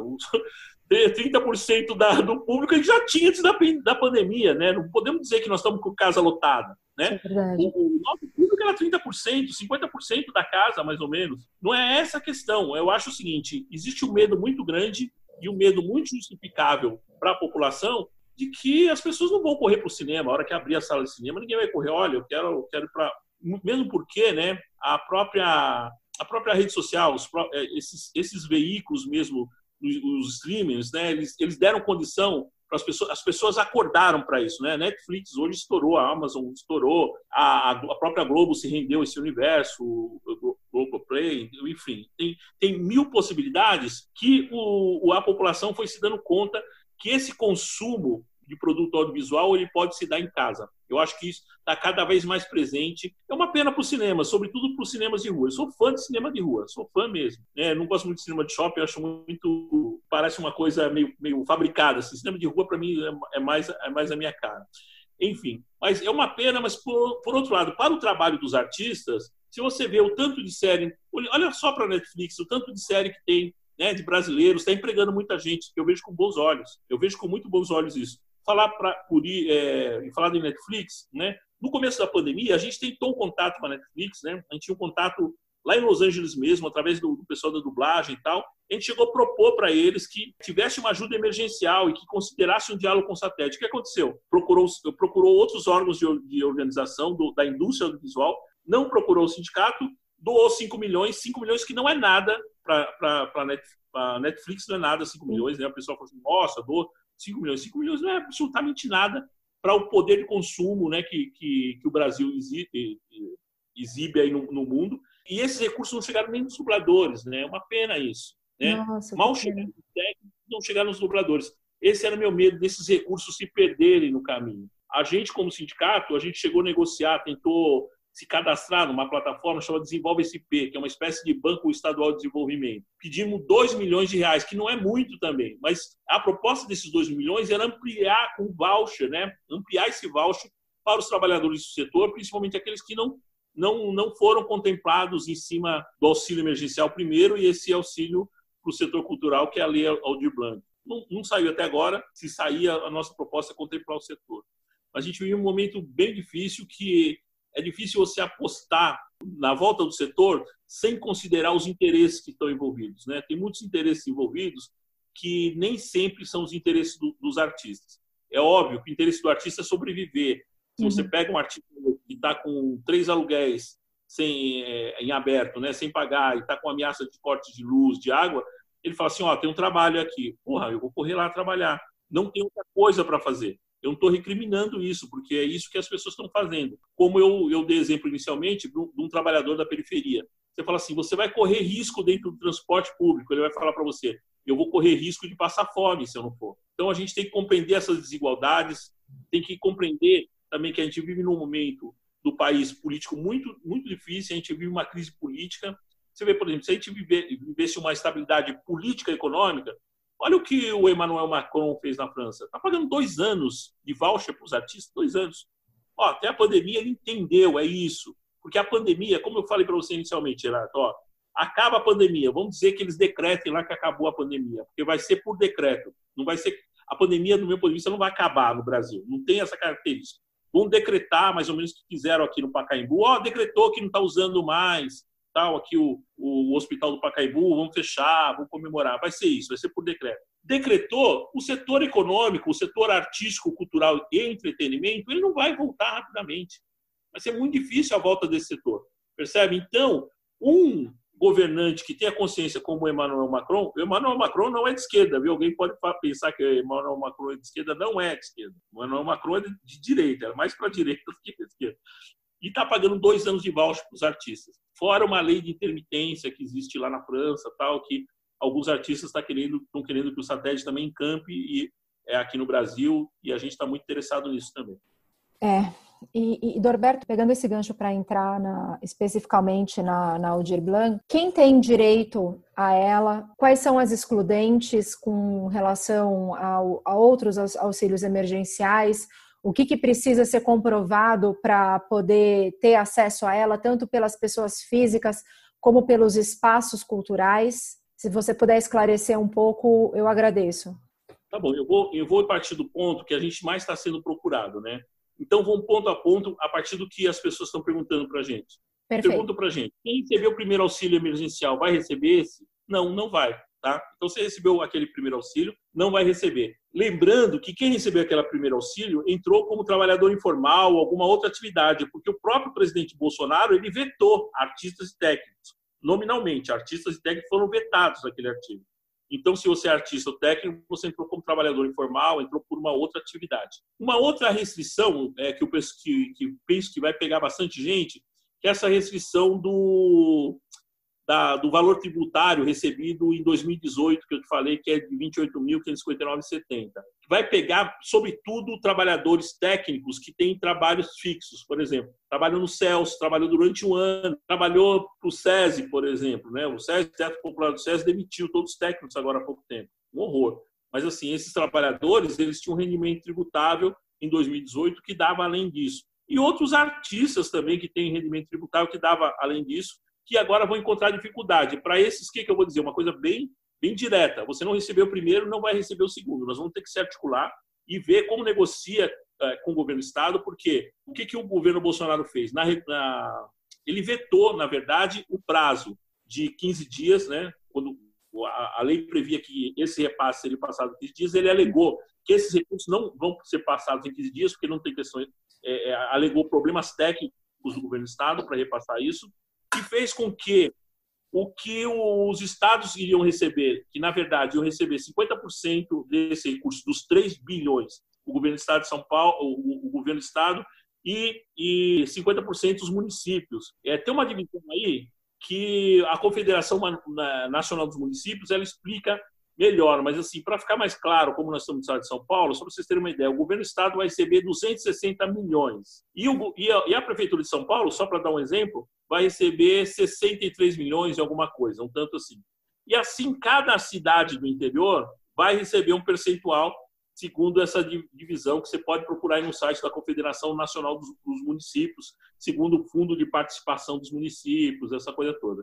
30% da, do público gente já tinha antes da, da pandemia, né? Não podemos dizer que nós estamos com casa lotada, né? É o, o nosso público era 30%, 50% da casa, mais ou menos. Não é essa a questão. Eu acho o seguinte: existe um medo muito grande e um medo muito justificável para a população de que as pessoas não vão correr para o cinema. A hora que abrir a sala de cinema, ninguém vai correr. Olha, eu quero, eu quero para. Mesmo porque, né? A própria a própria rede social, os, é, esses, esses veículos mesmo, os, streamings, né? Eles, eles deram condição as pessoas, as pessoas acordaram para isso, né? Netflix hoje estourou, a Amazon estourou, a, a própria Globo se rendeu a esse universo, o Globoplay, enfim, tem, tem mil possibilidades que o, a população foi se dando conta que esse consumo de produto audiovisual, ele pode se dar em casa. Eu acho que isso está cada vez mais presente. É uma pena para o cinema, sobretudo para os cinemas de rua. Eu sou fã de cinema de rua, sou fã mesmo. É, não gosto muito de cinema de shopping, acho muito. parece uma coisa meio, meio fabricada. Assim. Cinema de rua, para mim, é, é mais, é mais a minha cara. Enfim, mas é uma pena, mas por, por outro lado, para o trabalho dos artistas, se você vê o tanto de série, olha só para a Netflix, o tanto de série que tem né, de brasileiros, está empregando muita gente, que eu vejo com bons olhos. Eu vejo com muito bons olhos isso. Falar para é, falar de Netflix, né? No começo da pandemia, a gente tentou um contato com a Netflix, né? A gente tinha um contato lá em Los Angeles mesmo, através do, do pessoal da dublagem e tal. A gente chegou a propor para eles que tivesse uma ajuda emergencial e que considerasse um diálogo com o satélite. O que aconteceu? Procurou, procurou outros órgãos de, de organização do, da indústria audiovisual, não procurou o sindicato, doou 5 milhões, 5 milhões que não é nada para a Netflix, não é nada 5 milhões, né? O pessoal fala assim, nossa, dou 5 milhões. 5 milhões não é absolutamente nada para o poder de consumo né, que, que, que o Brasil exibe, exibe aí no, no, mundo. E esses recursos não chegaram nem nos dubladores, né? É uma pena isso. Né? Nossa, Mal chegaram nos técnicos, não chegaram nos dubladores. Esse era o meu medo, desses recursos se perderem no caminho. A gente, como sindicato, a gente chegou a negociar, tentou se cadastrar numa plataforma chamada Desenvolve SP, que é uma espécie de banco estadual de desenvolvimento. Pedimos 2 milhões de reais, que não é muito também, mas a proposta desses 2 milhões era ampliar o voucher, né? ampliar esse voucher para os trabalhadores do setor, principalmente aqueles que não, não, não foram contemplados em cima do auxílio emergencial primeiro e esse auxílio para o setor cultural, que é a Lei Aldir Blanc. Não, não saiu até agora, se sair a nossa proposta é contemplar o setor. A gente vive um momento bem difícil que é difícil você apostar na volta do setor sem considerar os interesses que estão envolvidos. Né? Tem muitos interesses envolvidos que nem sempre são os interesses do, dos artistas. É óbvio que o interesse do artista é sobreviver. Se você uhum. pega um artista que está com três aluguéis sem, é, em aberto, né, sem pagar, e está com ameaça de corte de luz, de água, ele fala assim: ó, tem um trabalho aqui. Porra, eu vou correr lá trabalhar. Não tem outra coisa para fazer. Eu não estou recriminando isso, porque é isso que as pessoas estão fazendo. Como eu, eu dei exemplo inicialmente de um, trabalhador da periferia. Você fala assim, você vai correr risco dentro do transporte público. Ele vai falar para você, eu vou correr risco de passar fome se eu não for. Então a gente tem que compreender essas desigualdades, tem que compreender também que a gente vive num momento do país político muito muito difícil, a gente vive uma crise política. Você vê, por exemplo, se a gente vivesse uma estabilidade política e econômica, Olha o que o Emmanuel Macron fez na França. Está pagando dois anos de voucher para os artistas, dois anos. Ó, até a pandemia ele entendeu, é isso. Porque a pandemia, como eu falei para você inicialmente, Gerardo, ó, acaba a pandemia. Vamos dizer que eles decretem lá que acabou a pandemia, porque vai ser por decreto. Não vai ser a pandemia, do meu ponto de vista, não vai acabar no Brasil. Não tem essa característica. Vão decretar mais ou menos o que fizeram aqui no Pacaembu. Ó, decretou que não está usando mais tal, aqui o, o hospital do Pacaembu, vamos fechar, vamos comemorar. Vai ser isso, vai ser por decreto. Decretou, o setor econômico, o setor artístico, cultural e entretenimento, ele não vai voltar rapidamente. Vai ser muito difícil a volta desse setor. Percebe? Então, um governante que tenha consciência como Emmanuel Macron, Emmanuel Macron não é de esquerda, viu? Alguém pode pensar que Emmanuel Macron é de esquerda, não é de esquerda. Emmanuel Macron é de direita, é mais para a direita do que para a esquerda e está pagando dois anos de voucher para os artistas. Fora uma lei de intermitência que existe lá na França, tal, que alguns artistas estão tá querendo, estão querendo que o satélite também encampe e é aqui no Brasil e a gente está muito interessado nisso também. É, e, e Dorberto, pegando esse gancho para entrar na, especificamente na, na Aldir Blanc, quem tem direito a ela? Quais são as excludentes com relação ao, a outros auxílios emergenciais? O que, que precisa ser comprovado para poder ter acesso a ela, tanto pelas pessoas físicas como pelos espaços culturais. Se você puder esclarecer um pouco, eu agradeço. Tá bom, eu vou, eu vou partir do ponto que a gente mais está sendo procurado, né? Então, vamos ponto a ponto a partir do que as pessoas estão perguntando para a gente. Perfeito. Pergunta para a gente: quem recebeu o primeiro auxílio emergencial vai receber esse? Não, não vai. Tá? Então, você recebeu aquele primeiro auxílio, não vai receber. Lembrando que quem recebeu aquele primeiro auxílio entrou como trabalhador informal, alguma outra atividade, porque o próprio presidente Bolsonaro ele vetou artistas e técnicos, nominalmente. Artistas e técnicos foram vetados naquele artigo. Então, se você é artista ou técnico, você entrou como trabalhador informal, entrou por uma outra atividade. Uma outra restrição é, que eu penso que, que, penso que vai pegar bastante gente, que é essa restrição do da, do valor tributário recebido em 2018, que eu te falei que é de 28.559,70. Vai pegar, sobretudo, trabalhadores técnicos que têm trabalhos fixos, por exemplo. Trabalhou no CELS, trabalhou durante um ano, trabalhou para o SESI, por exemplo. Né? O SESI, o Teto Popular do SESI, demitiu todos os técnicos agora há pouco tempo. Um horror. Mas, assim, esses trabalhadores, eles tinham um rendimento tributável em 2018 que dava além disso. E outros artistas também que têm rendimento tributável que dava além disso que agora vão encontrar dificuldade. Para esses, o que, que eu vou dizer? Uma coisa bem, bem direta. Você não recebeu o primeiro, não vai receber o segundo. Nós vamos ter que se articular e ver como negocia é, com o governo do Estado, porque o que, que o governo Bolsonaro fez? Na, na, ele vetou, na verdade, o prazo de 15 dias, né? quando a, a lei previa que esse repasse seria passado em 15 dias, ele alegou que esses recursos não vão ser passados em 15 dias, porque não tem questões, é, é, alegou problemas técnicos do governo do Estado para repassar isso, que fez com que o que os estados iriam receber, que na verdade iam receber 50% desse recurso, dos 3 bilhões, o governo do estado de São Paulo, o, o governo do estado e, e 50% dos municípios. É, tem uma divisão aí que a Confederação Nacional dos Municípios ela explica melhor, mas assim, para ficar mais claro, como nós estamos no estado de São Paulo, só para vocês terem uma ideia, o governo do estado vai receber 260 milhões. E, o, e, a, e a prefeitura de São Paulo, só para dar um exemplo, vai receber 63 milhões e alguma coisa, um tanto assim. E assim, cada cidade do interior vai receber um percentual segundo essa divisão que você pode procurar aí no site da Confederação Nacional dos, dos Municípios, segundo o Fundo de Participação dos Municípios, essa coisa toda.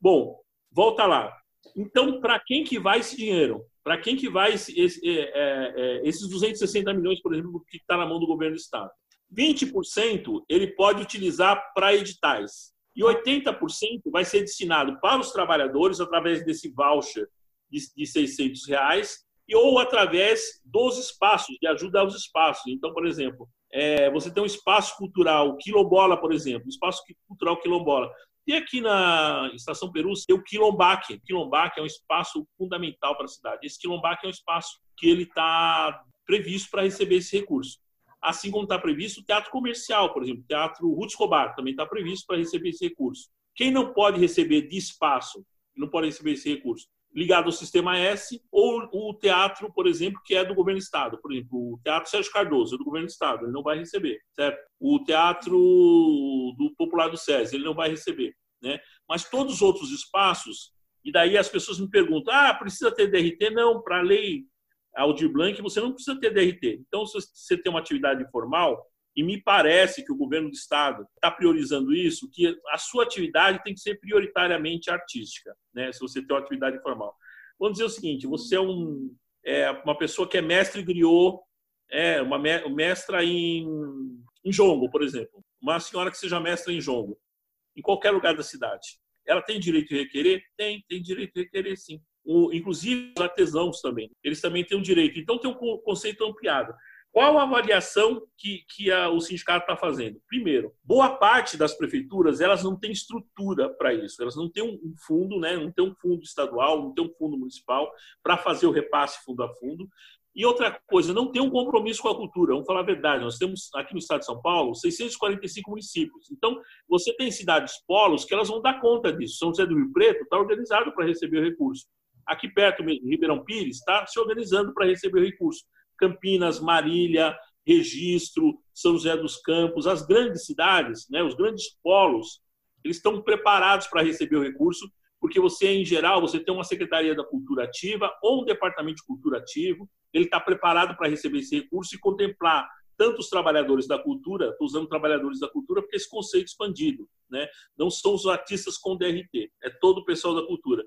Bom, volta lá. Então, para quem que vai esse dinheiro? Para quem que vai esse, esse, é, é, é esses 260 milhões, por exemplo, que está na mão do governo do Estado? 20% ele pode utilizar para editais e 80% vai ser destinado para os trabalhadores através desse voucher de, de 600 reais e ou através dos espaços, de ajuda aos espaços. Então, por exemplo, é, você tem um espaço cultural, Quilombola, por exemplo, espaço cultural Quilombola. E aqui na Estação Peru tem o Quilombaque. O Quilombaque é um espaço fundamental para a cidade. Esse Quilombaque é um espaço que ele está previsto para receber esse recurso assim como está previsto o teatro comercial, por exemplo, o teatro Ruth Escobar também está previsto para receber esse recurso. Quem não pode receber de espaço, não pode receber esse recurso, ligado ao sistema S, ou o teatro, por exemplo, que é do governo do estado, por exemplo, o teatro Sérgio Cardoso é do governo do estado, ele não vai receber, certo? O teatro do Popular do SES, ele não vai receber, né? Mas todos os outros espaços, e daí as pessoas me perguntam: "Ah, precisa ter DRT?" Não, para a lei Aldir Blanc, você não precisa ter DRT. Então, se você tem uma atividade informal, e me parece que o governo do estado está priorizando isso, que a sua atividade tem que ser prioritariamente artística, né? Se você tem uma atividade informal. Vamos dizer o seguinte: você é, um, é uma pessoa que é mestre griot, é uma mestra em, em jongo, por exemplo. Uma senhora que seja mestra em jongo, em qualquer lugar da cidade. Ela tem direito de requerer? Tem, tem direito de requerer, sim o, inclusive os artesãos também. Eles também têm um direito. Então, tem um conceito ampliado. Qual a avaliação que, que a, o sindicato está fazendo? Primeiro, boa parte das prefeituras elas não têm estrutura para isso. Elas não têm um fundo, né? não tem um fundo estadual, não tem um fundo municipal para fazer o repasse fundo a fundo. E outra coisa, não tem um compromisso com a cultura. Vamos falar a verdade. Nós temos aqui no estado de São Paulo 645 municípios. Então, você tem cidades polos que elas vão dar conta disso. São José do Rio Preto está organizado para receber o recurso. Aqui perto, Ribeirão Pires, está se organizando para receber o recurso. Campinas, Marília, Registro, São José dos Campos, as grandes cidades, né, os grandes polos, eles estão preparados para receber o recurso, porque você, em geral, você tem uma Secretaria da Cultura ativa ou um Departamento de Cultura ativo, ele está preparado para receber esse recurso e contemplar tanto os trabalhadores da cultura, estou usando trabalhadores da cultura porque esse conceito expandido, né? não são os artistas com DRT, é todo o pessoal da cultura.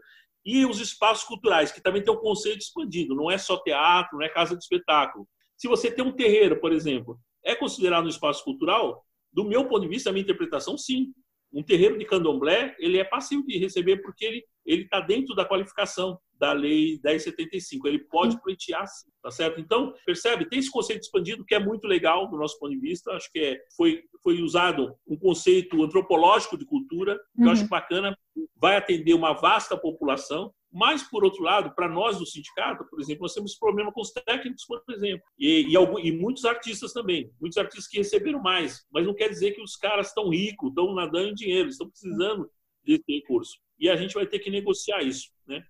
E os espaços culturais, que também tem um conceito expandido, não é só teatro, não é casa de espetáculo. Se você tem um terreiro, por exemplo, é considerado um espaço cultural? Do meu ponto de vista, a minha interpretação, sim. Um terreiro de candomblé, ele é passivo de receber porque ele ele está dentro da qualificação da lei 1075. Ele pode pleitear, tá certo? Então, percebe? Tem esse conceito expandido que é muito legal do nosso ponto de vista. Acho que é, foi, foi usado um conceito antropológico de cultura, que uhum. eu acho bacana, vai atender uma vasta população. Mas, por outro lado, para nós do sindicato, por exemplo, nós temos problema com os técnicos, por exemplo, e, e, algum, e, muitos artistas também, muitos artistas que receberam mais, mas não quer dizer que os caras estão ricos, estão nadando em dinheiro, estão precisando desse recurso. e a gente vai ter que negociar isso, né?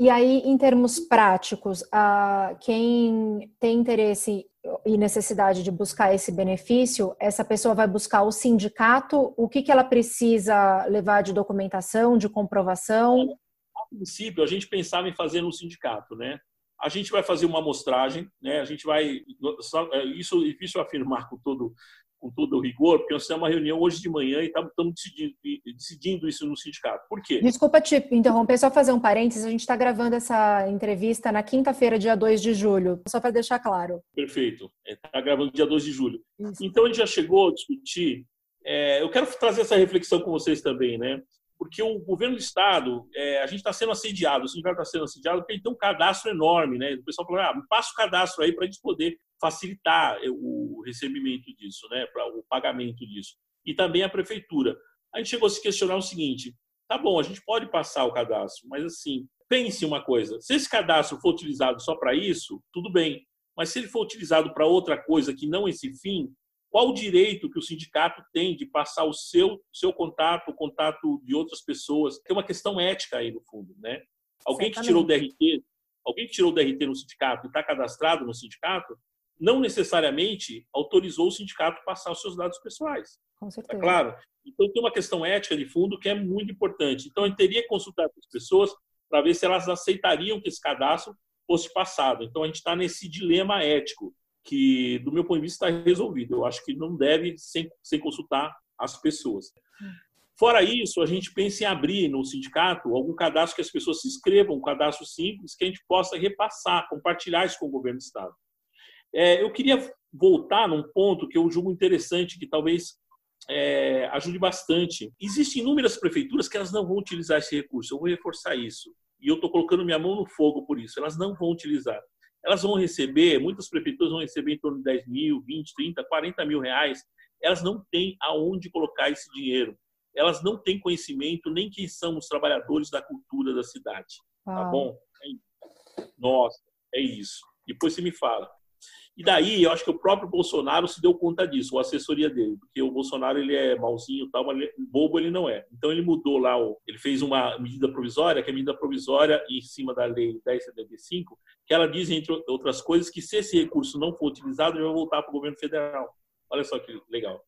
E aí, em termos práticos, a quem tem interesse e necessidade de buscar esse benefício, essa pessoa vai buscar o sindicato, o que, que ela precisa levar de documentação, de comprovação? A princípio, a gente pensava em fazer no sindicato, né? A gente vai fazer uma amostragem, né? A gente vai. É, isso é difícil afirmar com todo com todo o rigor, porque nós temos uma reunião hoje de manhã e estamos decidindo, decidindo, isso no sindicato. Por quê? Desculpa te interromper, só fazer um parênteses. A gente está gravando essa entrevista na quinta-feira, dia 2 de julho, só para deixar claro. Perfeito. Está é, gravando dia 2 de julho. Isso. Então, a gente já chegou a discutir. É, eu quero trazer essa reflexão com vocês também, né? Porque o governo do Estado, é, a gente está sendo assediado, o sindicato está sendo assediado porque ele tem um cadastro enorme, né? O pessoal falou, ah, passa o cadastro aí para a gente poder facilitar o recebimento disso, né, para o pagamento disso. E também a prefeitura. A gente chegou a se questionar o seguinte: tá bom, a gente pode passar o cadastro, mas assim, pense uma coisa: se esse cadastro for utilizado só para isso, tudo bem. Mas se ele for utilizado para outra coisa que não esse fim, qual o direito que o sindicato tem de passar o seu, seu contato, o contato de outras pessoas? Tem uma questão ética aí no fundo, né? Alguém que tirou o DRT, alguém que tirou o DRT no sindicato e está cadastrado no sindicato, não necessariamente autorizou o sindicato a passar os seus dados pessoais. Com tá certeza. Tá claro? Então, tem uma questão ética de fundo que é muito importante. Então, a gente teria que consultar as pessoas para ver se elas aceitariam que esse cadastro fosse passado. Então, a gente está nesse dilema ético, que, do meu ponto de vista, está resolvido. Eu acho que não deve sem, sem consultar as pessoas. Fora isso, a gente pensa em abrir no sindicato algum cadastro que as pessoas se inscrevam, um cadastro simples, que a gente possa repassar, compartilhar isso com o governo do Estado. É, eu queria voltar num ponto que eu julgo interessante, que talvez é, ajude bastante. Existem inúmeras prefeituras que elas não vão utilizar esse recurso. Eu vou reforçar isso. E eu estou colocando minha mão no fogo por isso. Elas não vão utilizar. Elas vão receber, muitas prefeituras vão receber em torno de 10 mil, 20, 30, 40 mil reais. Elas não têm aonde colocar esse dinheiro. Elas não têm conhecimento nem quem são os trabalhadores da cultura da cidade. Tá bom? Nossa, é isso. Depois você me fala. E daí, eu acho que o próprio Bolsonaro se deu conta disso, a assessoria dele, porque o Bolsonaro ele é malzinho, tal, mas bobo ele não é. Então ele mudou lá, ele fez uma medida provisória, que é a medida provisória em cima da lei 1075, que ela diz, entre outras coisas, que se esse recurso não for utilizado, ele vai voltar para o governo federal. Olha só que legal.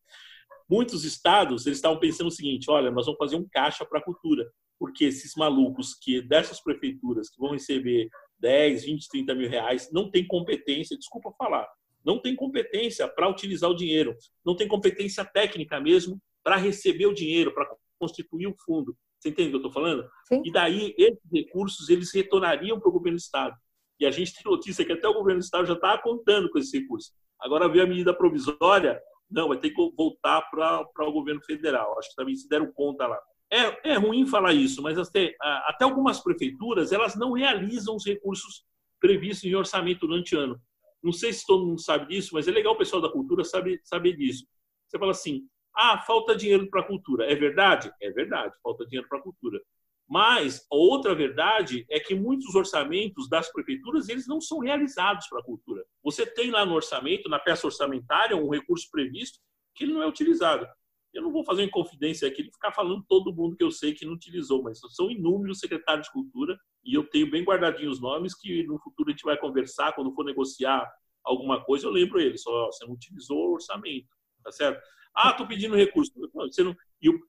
Muitos estados eles estavam pensando o seguinte: olha, nós vamos fazer um caixa para a cultura, porque esses malucos que dessas prefeituras que vão receber 10, 20, 30 mil reais, não tem competência, desculpa falar, não tem competência para utilizar o dinheiro, não tem competência técnica mesmo para receber o dinheiro, para constituir o fundo. Você entende o que eu estou falando? Sim. E daí, esses recursos, eles retornariam para o governo do Estado. E a gente tem notícia que até o governo do Estado já está contando com esse recurso. Agora veio a medida provisória, não, vai ter que voltar para o governo federal. Acho que também se deram conta lá. É, é ruim falar isso, mas até, até algumas prefeituras elas não realizam os recursos previstos em orçamento durante o ano. Não sei se todo mundo sabe disso, mas é legal o pessoal da cultura saber, saber disso. Você fala assim, ah, falta dinheiro para a cultura. É verdade? É verdade, falta dinheiro para a cultura. Mas a outra verdade é que muitos orçamentos das prefeituras eles não são realizados para a cultura. Você tem lá no orçamento, na peça orçamentária, um recurso previsto que ele não é utilizado. Eu não vou fazer uma inconfidência aqui de ficar falando todo mundo que eu sei que não utilizou, mas são inúmeros secretários de cultura e eu tenho bem guardadinho os nomes que no futuro a gente vai conversar, quando for negociar alguma coisa, eu lembro eles. Só, você não utilizou o orçamento, tá certo? Ah, estou pedindo recurso. Você não,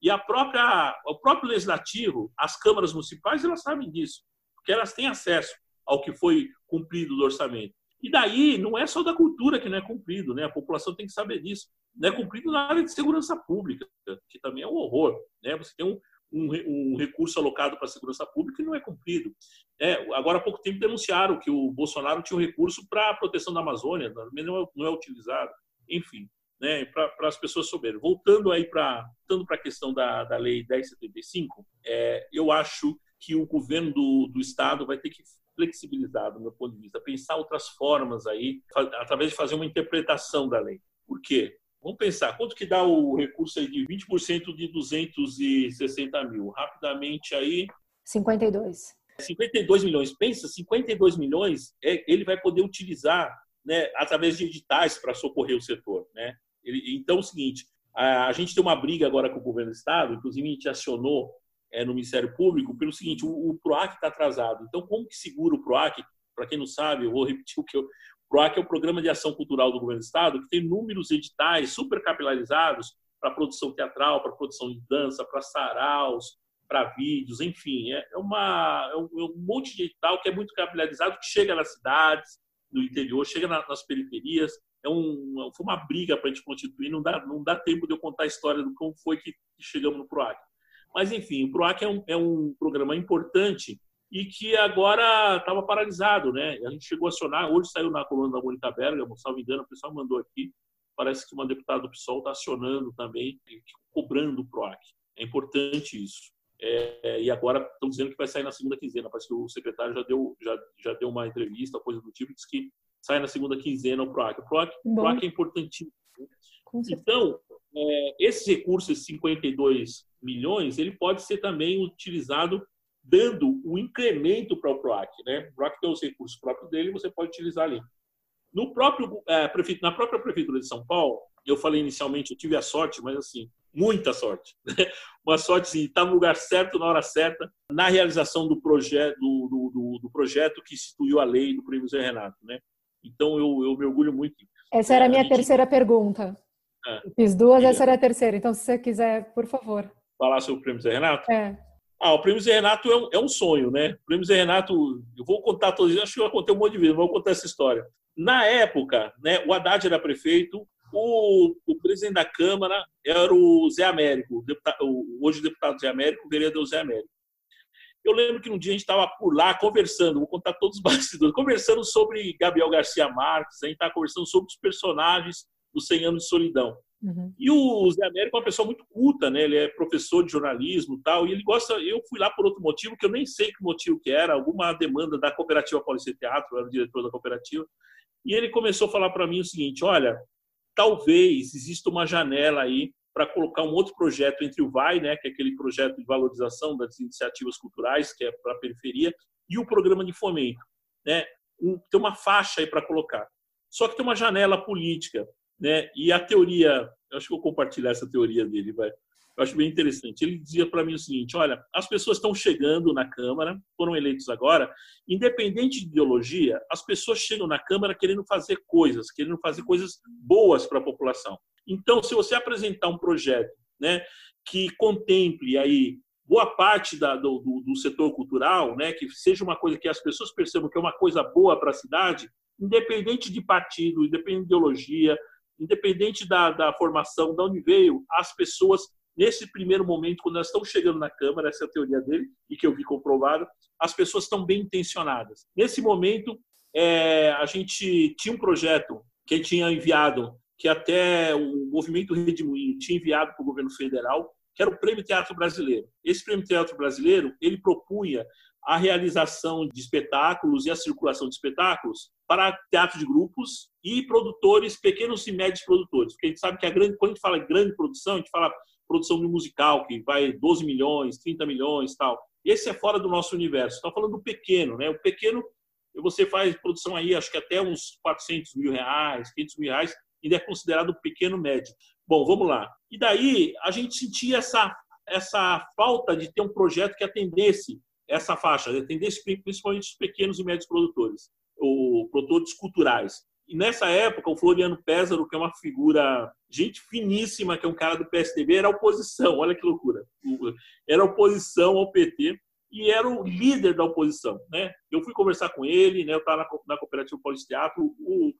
e, a própria, o próprio legislativo, as câmaras municipais, elas sabem disso, porque elas têm acesso ao que foi cumprido do orçamento. E daí, não é só da cultura que não é cumprido, né? A população tem que saber disso. Não é cumprido na área de segurança pública, que também é um horror, né? Você tem um, um, um recurso alocado para segurança pública e não é cumprido. É, agora, há pouco tempo, denunciaram que o Bolsonaro tinha um recurso para a proteção da Amazônia, mas não é, não é utilizado. Enfim, né, para as pessoas souberem. Voltando aí para a questão da, da Lei 1075, é, eu acho que o governo do, do Estado vai ter que flexibilizar, do meu ponto de vista, pensar outras formas aí, através de fazer uma interpretação da lei. Por quê? Vamos pensar, quanto que dá o recurso aí de 20% de 260 mil? Rapidamente aí... 52. 52 milhões. Pensa, 52 milhões é, ele vai poder utilizar né, através de editais para socorrer o setor. Né? Ele, então, é o seguinte, a, a gente tem uma briga agora com o governo do Estado, inclusive a gente acionou é, no Ministério Público pelo seguinte: o, o PROAC está atrasado. Então, como que segura o PROAC? Para quem não sabe, eu vou repetir o que eu. O PROAC é o Programa de Ação Cultural do Governo do Estado, que tem inúmeros editais super capilarizados para produção teatral, para produção de dança, para saraus, para vídeos, enfim. É, é, uma, é, um, é um monte de edital que é muito capilarizado, que chega nas cidades, no interior, chega nas periferias. É um, foi uma briga para a gente constituir, não dá, não dá tempo de eu contar a história do como foi que chegamos no PROAC. Mas, enfim, o PROAC é um, é um programa importante e que agora estava paralisado, né? A gente chegou a acionar, hoje saiu na coluna da Mônica Berga, se não me engano, o pessoal mandou aqui, parece que uma deputada do PSOL está acionando também, cobrando o PROAC. É importante isso. É, e agora estão dizendo que vai sair na segunda quinzena. Parece que o secretário já deu, já, já deu uma entrevista, coisa do tipo, disse que sai na segunda quinzena o PROAC. O PROAC, PROAC é importantíssimo. Então, é, esses recursos, 52 milhões, ele pode ser também utilizado dando um incremento para o PROAC. Né? O PROAC tem os recursos próprios dele, você pode utilizar ali. No próprio, é, prefeito, na própria Prefeitura de São Paulo, eu falei inicialmente, eu tive a sorte, mas assim, muita sorte. Uma sorte de estar no lugar certo, na hora certa, na realização do, projeto do, do, do, projeto que instituiu a lei do Prêmio Zé Renato. Né? Então, eu, eu me orgulho muito. Essa era a minha a gente... terceira pergunta. É. Fiz duas, essa era a terceira. Então, se você quiser, por favor. Falar sobre o Prêmio Zé Renato? É. Ah, o Prêmio Zé Renato é um, é um sonho, né? O Prêmio Zé Renato, eu vou contar todos, acho que eu contei um monte de vezes, vou contar essa história. Na época, né, o Haddad era prefeito, o, o, presidente da Câmara era o Zé Américo, o deputado, o, hoje o deputado Zé Américo, o vereador Zé Américo. Eu lembro que um dia a gente estava por lá conversando, vou contar todos os bastidores, conversando sobre Gabriel Garcia Marques, a gente estava conversando sobre os personagens dos 100 anos de solidão. Uhum. E o Zé Américo é uma pessoa muito culta, né? Ele é professor de jornalismo tal, e ele gosta. Eu fui lá por outro motivo, que eu nem sei que motivo que era, alguma demanda da cooperativa Paulista Teatro, eu era o diretor da cooperativa, e ele começou a falar para mim o seguinte: olha, talvez exista uma janela aí para colocar um outro projeto entre o VAI, né, que é aquele projeto de valorização das iniciativas culturais, que é para a periferia, e o programa de fomento. Né? Um, tem uma faixa aí para colocar. Só que tem uma janela política. Né? E a teoria, eu acho que vou compartilhar essa teoria dele, vai. Eu acho bem interessante. Ele dizia para mim o seguinte: olha, as pessoas estão chegando na Câmara, foram eleitos agora, independente de ideologia, as pessoas chegam na Câmara querendo fazer coisas, querendo fazer coisas boas para a população. Então, se você apresentar um projeto né, que contemple aí boa parte da, do, do, do, setor cultural, né, que seja uma coisa que as pessoas percebam que é uma coisa boa para a cidade, independente de partido, independente de ideologia, independente da, da formação, de onde veio, as pessoas nesse primeiro momento, quando elas estão chegando na Câmara, essa é a teoria dele, e que eu vi comprovado, as pessoas estão bem intencionadas. Nesse momento, é, a gente tinha um projeto que tinha enviado, que até o movimento Redemoinho tinha enviado para o governo federal, que era o Prêmio Teatro Brasileiro. Esse Prêmio Teatro Brasileiro, ele propunha a realização de espetáculos e a circulação de espetáculos para teatro de grupos e produtores, pequenos e médios produtores. Porque a gente sabe que a grande, quando a gente fala grande produção, a gente fala produção de musical, que vai 12 milhões, 30 milhões tal. Esse é fora do nosso universo. Está falando do pequeno, né? O pequeno, você faz produção aí, acho que até uns 400 mil reais, 500 mil reais, ainda é considerado pequeno médio. Bom, vamos lá. E daí a gente sentia essa, essa falta de ter um projeto que atendesse essa faixa, atendesse principalmente os pequenos e médios produtores, ou produtores culturais. E nessa época, o Floriano Pésaro, que é uma figura, gente finíssima, que é um cara do PSDB, era oposição, olha que loucura. Era oposição ao PT e era o líder da oposição. Né? Eu fui conversar com ele, né? eu estava na, Cooperativa Paulista Teatro, o,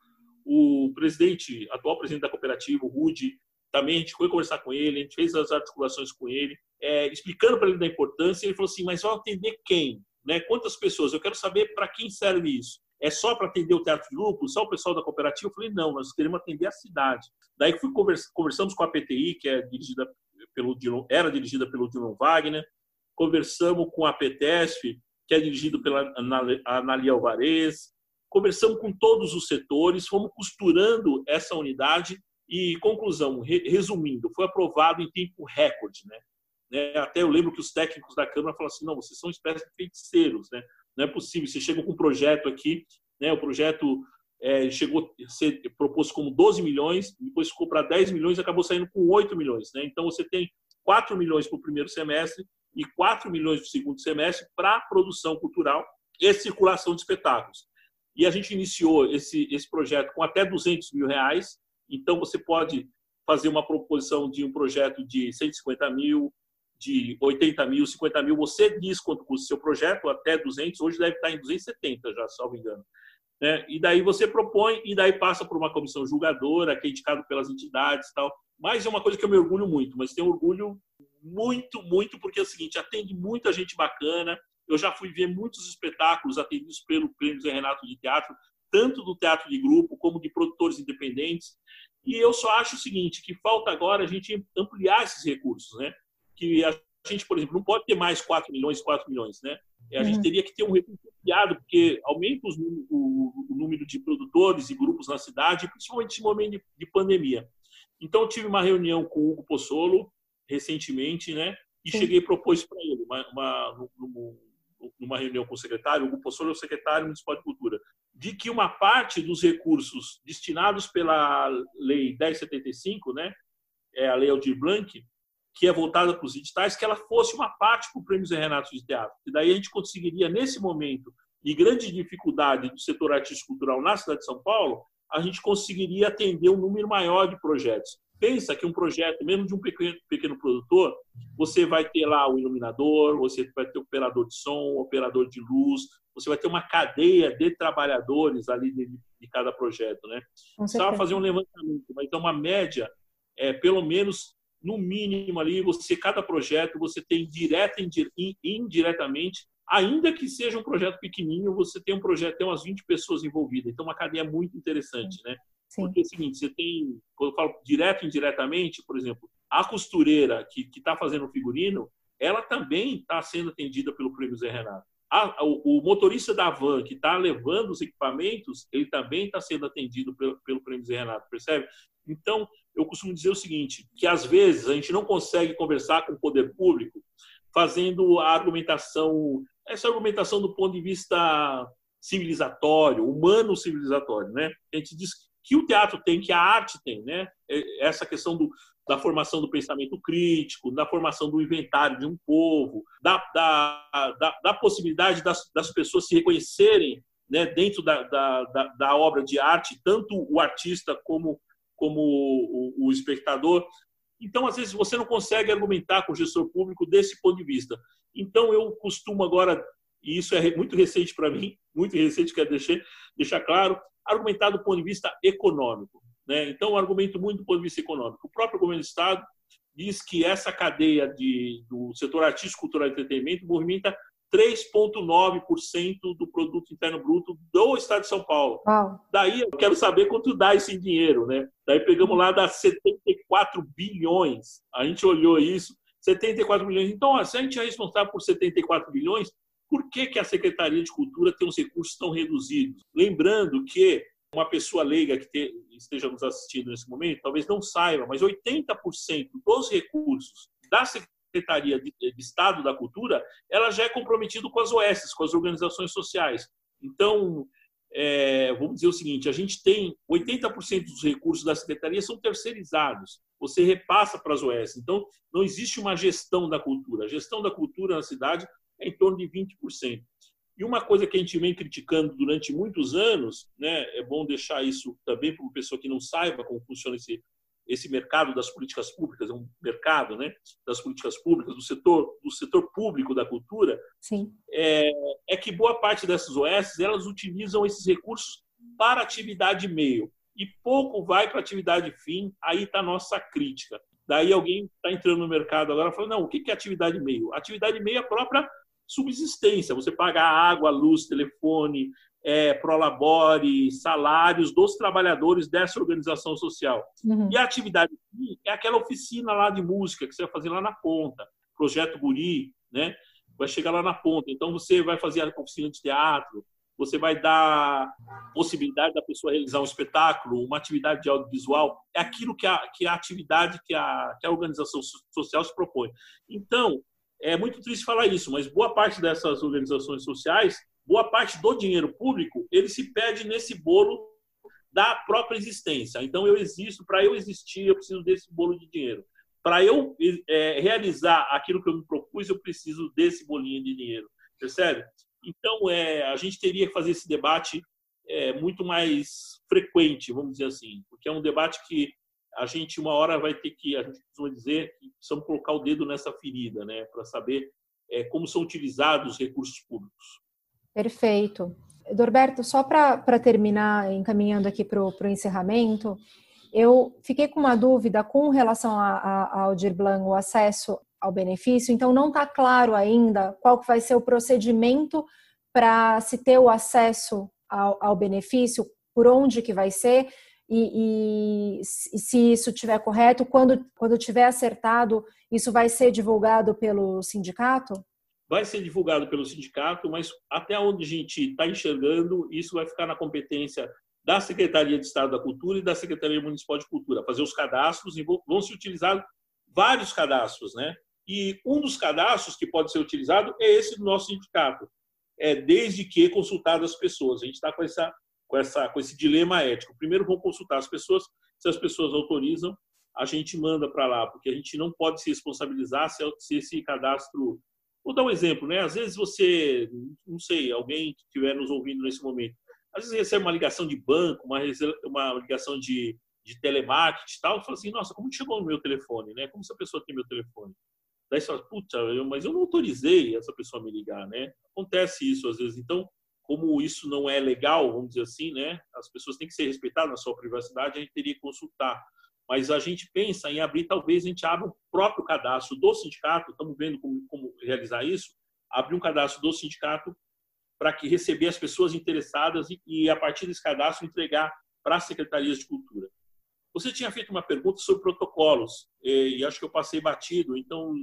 o presidente, atual presidente da cooperativa, o Rude, também a gente foi conversar com ele, a gente fez as articulações com ele, é, explicando para ele da importância, ele falou assim, mas vai atender quem? Né? Quantas pessoas? Eu quero saber para quem serve isso é só para atender o teatro de grupo, só o pessoal da cooperativa? Eu falei, não, nós queremos atender a cidade. Daí fui convers, conversamos com a PTI, que é dirigida pelo era dirigida pelo Dilon Wagner, conversamos com a PTESF, que é dirigido pela Analia Alvarez, conversamos com todos os setores, fomos costurando essa unidade e, conclusão, resumindo, foi aprovado em tempo recorde, né? né? Até eu lembro que os técnicos da Câmara falaram assim, não, vocês são espécies de feiticeiros, né? Não é possível. Você chega com um projeto aqui, né? o projeto é, chegou a ser proposto como 12 milhões, depois ficou para 10 milhões e acabou saindo com 8 milhões. Né? Então, você tem 4 milhões para o primeiro semestre e 4 milhões para o segundo semestre para produção cultural e circulação de espetáculos. E a gente iniciou esse, esse projeto com até 200 mil reais. Então, você pode fazer uma proposição de um projeto de 150 mil, de 80 mil, 50 mil. Você diz quanto custa o seu projeto, até 200. Hoje deve estar em 270 já, salvo engano. Né? E daí você propõe e daí passa por uma comissão julgadora, que é indicado pelas entidades tal. Mas é uma coisa que eu me orgulho muito, mas tenho orgulho muito, muito, porque é o seguinte, atende muita gente bacana. Eu já fui ver muitos espetáculos atendidos pelo Prêmio Zé Renato de Teatro, tanto do teatro de grupo como de produtores independentes. E eu só acho o seguinte, que falta agora a gente ampliar esses recursos, né? Que a gente, por exemplo, não pode ter mais 4 milhões, 4 milhões, né? A gente uhum. teria que ter um recurso ampliado, porque aumenta os, o, o, número de produtores e grupos na cidade, principalmente nesse momento de, de pandemia. Então, tive uma reunião com o Hugo Pozzolo recentemente, né? E Sim. cheguei propor isso para ele, uma, uma, numa reunião com o secretário, o Hugo Pozzolo é o secretário municipal de cultura, de que uma parte dos recursos destinados pela Lei 1075, né? É a Lei Aldir Blanc, que é voltada para os editais, que ela fosse uma parte para o Prêmio Zé Renato de Teatro. E daí a gente conseguiria, nesse momento de grande dificuldade do setor artístico-cultural na cidade de São Paulo, a gente conseguiria atender um número maior de projetos. Pensa que um projeto, mesmo de um pequeno, pequeno produtor, você vai ter lá o iluminador, você vai ter o operador de som, operador de luz, você vai ter uma cadeia de trabalhadores ali de, de cada projeto, né? Precisava fazer um levantamento, mas então uma média, é, pelo menos no mínimo ali, você cada projeto você tem direta e indiretamente ainda que seja um projeto pequenininho, você tem um projeto, tem umas 20 pessoas envolvidas. Então, uma cadeia muito interessante, né? Sim. Porque é o seguinte, você tem, quando eu falo direto e indiretamente, por exemplo, a costureira que está fazendo o figurino, ela também está sendo atendida pelo Prêmio Zé Renato. A, o, o, motorista da van que está levando os equipamentos, ele também está sendo atendido pelo, pelo Prêmio Zé Renato, percebe? Então, eu costumo dizer o seguinte, que às vezes a gente não consegue conversar com o poder público fazendo a argumentação essa argumentação do ponto de vista civilizatório, humano civilizatório, né? A gente diz que o teatro tem, que a arte tem, né? É, essa questão do, da formação do pensamento crítico, da formação do inventário de um povo, da, da, da, da possibilidade das, das pessoas se reconhecerem né, dentro da, da, da, obra de arte, tanto o artista como, como o, o espectador. Então, às vezes, você não consegue argumentar com o gestor público desse ponto de vista. Então, eu costumo agora, e isso é muito recente para mim, muito recente, quero deixar, deixar claro, argumentar do ponto de vista econômico. Né? Então, argumento muito do ponto de vista econômico. O próprio governo do Estado diz que essa cadeia de, do setor artístico, cultural e entretenimento movimenta 3,9% do produto interno bruto do Estado de São Paulo. Uau. Daí eu quero saber quanto dá esse dinheiro, né? Daí pegamos lá das 74 bilhões. A gente olhou isso, 74 bilhões. Então, se a gente é responsável por 74 bilhões, por que, que a Secretaria de Cultura tem os recursos tão reduzidos? Lembrando que uma pessoa leiga que te, esteja nos assistindo nesse momento talvez não saiba, mas 80% dos recursos da Secretaria de, de, Estado da Cultura ela já é comprometido com as OS, com as organizações sociais. Então, é, vamos dizer o seguinte: a gente tem 80% dos recursos da Secretaria são terceirizados você repassa para as OS. Então, não existe uma gestão da cultura. A gestão da cultura na cidade é em torno de 20%. E uma coisa que a gente vem criticando durante muitos anos, né, é bom deixar isso também para uma pessoa que não saiba como funciona esse, esse mercado das políticas públicas, é um mercado né, das políticas públicas, do setor, do setor público da cultura, Sim. É, é que boa parte dessas OS elas utilizam esses recursos para atividade meio e pouco vai para atividade fim, aí está a nossa crítica. Daí alguém está entrando no mercado agora falando, não, o que é atividade meio? Atividade meio é a própria subsistência, você paga água, luz, telefone, é, prolabore, salários dos trabalhadores dessa organização social. Uhum. E a atividade é aquela oficina lá de música que você vai fazer lá na ponta, projeto Guri, né? vai chegar lá na ponta. Então você vai fazer a oficina de teatro, você vai dar possibilidade da pessoa realizar um espetáculo, uma atividade de audiovisual, é aquilo que a, que a atividade que a, que a organização social se propõe. Então, é muito triste falar isso, mas boa parte dessas organizações sociais, boa parte do dinheiro público, ele se perde nesse bolo da própria existência. Então, eu existo, para eu existir, eu preciso desse bolo de dinheiro. para eu é, realizar aquilo que eu me propus, eu preciso desse bolinho de dinheiro, percebe? Então, é, a gente teria que fazer esse debate é, muito mais frequente, vamos dizer assim, porque é um debate que a gente uma hora vai ter que, a gente costuma dizer, que precisamos colocar o dedo nessa ferida, né, para saber é, como são utilizados os recursos públicos. Perfeito. Dorberto, só para terminar, encaminhando aqui para o encerramento, eu fiquei com uma dúvida com relação ao Dir Blanc, o acesso ao benefício, então não está claro ainda qual vai ser o procedimento para se ter o acesso ao, ao, benefício, por onde que vai ser, e, e, e se isso estiver correto, quando, quando tiver acertado, isso vai ser divulgado pelo sindicato? Vai ser divulgado pelo sindicato, mas até onde a gente está enxergando, isso vai ficar na competência da Secretaria de Estado da Cultura e da Secretaria Municipal de Cultura, fazer os cadastros e vão se utilizar vários cadastros, né? E um dos cadastros que pode ser utilizado é esse do nosso sindicato, é desde que consultado as pessoas. A gente está com essa com essa com esse dilema ético. Primeiro vão consultar as pessoas, se as pessoas autorizam, a gente manda para lá, porque a gente não pode se responsabilizar se, se esse cadastro Vou dar um exemplo, né? Às vezes você, não sei, alguém que estiver nos ouvindo nesse momento, às vezes recebe uma ligação de banco, uma, uma ligação de, de telemarketing e tal, fala assim, nossa, como chegou no meu telefone, né? Como essa pessoa tem meu telefone? Daí você fala, puta, mas eu não autorizei essa pessoa a me ligar, né? Acontece isso às vezes. Então, como isso não é legal, vamos dizer assim, né? As pessoas têm que ser respeitadas na sua privacidade, a gente teria que consultar mas a gente pensa em abrir, talvez a gente abra o próprio cadastro do sindicato, estamos vendo como, como realizar isso, abrir um cadastro do sindicato para que receber as pessoas interessadas e, e, a partir desse cadastro entregar para as secretarias de cultura. Você tinha feito uma pergunta sobre protocolos e, e acho que eu passei batido, então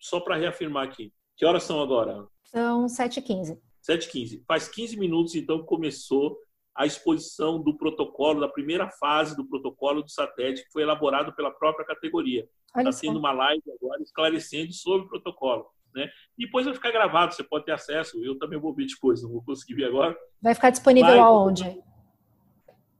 só para reafirmar aqui. Que horas são agora? São 7h15. 7h15. Faz 15 minutos, então, começou a exposição do protocolo, da primeira fase do protocolo do satélite, que foi elaborado pela própria categoria. Está sendo uma live agora esclarecendo sobre o protocolo. Né? E depois vai ficar gravado, você pode ter acesso. Eu também vou ver depois, não vou conseguir ver agora. Vai ficar disponível vai, aonde?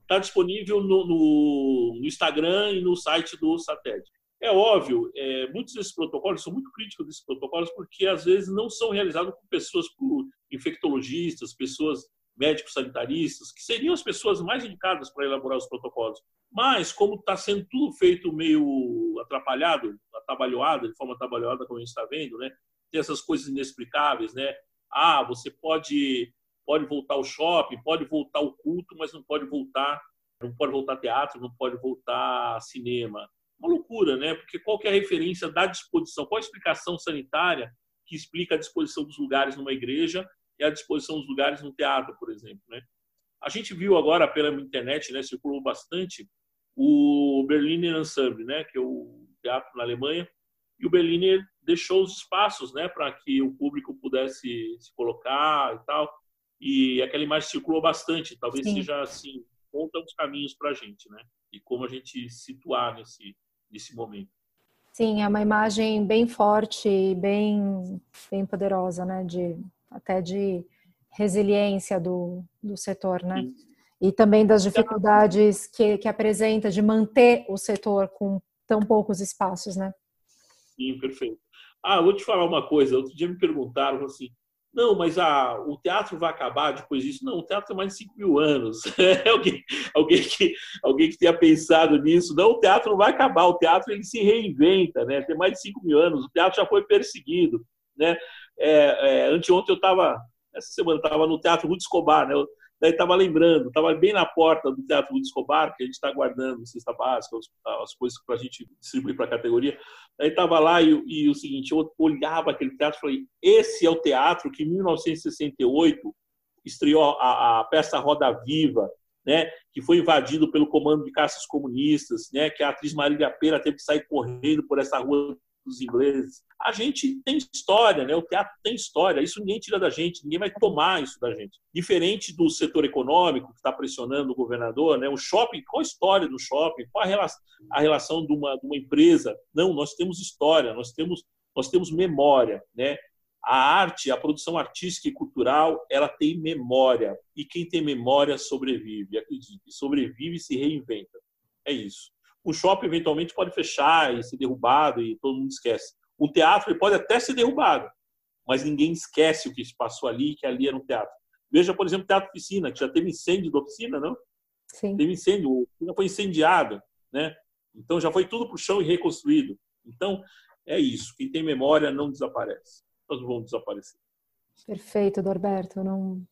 Está disponível no, no, no, Instagram e no site do satélite. É óbvio, é, muitos desses protocolos são muito críticos desses protocolos porque às vezes não são realizados por pessoas, por infectologistas, pessoas médicos sanitaristas, que seriam as pessoas mais indicadas para elaborar os protocolos. Mas, como está sendo tudo feito meio atrapalhado, atabalhoado, de forma atabalhoada, como a gente está vendo, né? tem essas coisas inexplicáveis, né? Ah, você pode pode voltar ao shopping, pode voltar ao culto, mas não pode voltar, não pode voltar teatro, não pode voltar cinema. Uma loucura, né? Porque qual é a referência da disposição? Qual a explicação sanitária que explica a disposição dos lugares numa igreja e à disposição dos lugares no teatro, por exemplo. Né? A gente viu agora pela internet, né, circulou bastante, o Berliner Ensemble, né, que é o teatro na Alemanha, e o Berliner deixou os espaços né, para que o público pudesse se colocar e tal. E aquela imagem circulou bastante, talvez Sim. seja assim, conta uns caminhos para a gente, né? E como a gente situar nesse, nesse momento. Sim, é uma imagem bem forte, bem, bem poderosa, né? De até de resiliência do, do setor, né? Sim. E também das dificuldades que, que apresenta de manter o setor com tão poucos espaços, né? Sim, perfeito. Ah, vou te falar uma coisa. Outro dia me perguntaram assim, não, mas ah, o teatro vai acabar depois disso. Não, o teatro tem mais de 5 mil anos. alguém, alguém, que, alguém que tenha pensado nisso. Não, o teatro não vai acabar. O teatro ele se reinventa, né? Tem mais de 5 mil anos. O teatro já foi perseguido, né? É, é, anteontem eu estava, essa semana, estava no Teatro Ruth Escobar, né? Eu, daí estava lembrando, estava bem na porta do Teatro Ruth Escobar, que a gente está guardando cesta básica, as coisas para a gente distribuir para a categoria. Daí estava lá e, e, o seguinte, eu olhava aquele teatro e falei, esse é o teatro que em 1968 estreou a, a peça Roda Viva, né, que foi invadido pelo comando de caças comunistas, né, que a atriz Marília Pera teve que sair correndo por essa rua dos ingleses. A gente tem história, né? O teatro tem história. Isso ninguém tira da gente, ninguém vai tomar isso da gente. Diferente do setor econômico que está pressionando o governador, né? O shopping, qual a história do shopping? Qual a relação, a relação de, uma, de uma empresa? Não, nós temos história, nós temos nós temos memória, né? A arte, a produção artística e cultural, ela tem memória. E quem tem memória sobrevive, acredite, sobrevive e se reinventa. É isso. Um shopping, eventualmente, pode fechar e ser derrubado e todo mundo esquece. Um teatro pode até ser derrubado, mas ninguém esquece o que se passou ali, que ali era um teatro. Veja, por exemplo, o Teatro Oficina, que já teve incêndio da oficina, não? Sim. Teve incêndio, a foi incendiada, né? Então já foi tudo para o chão e reconstruído. Então é isso. Quem tem memória não desaparece. Não vamos desaparecer. Perfeito, Norberto. Não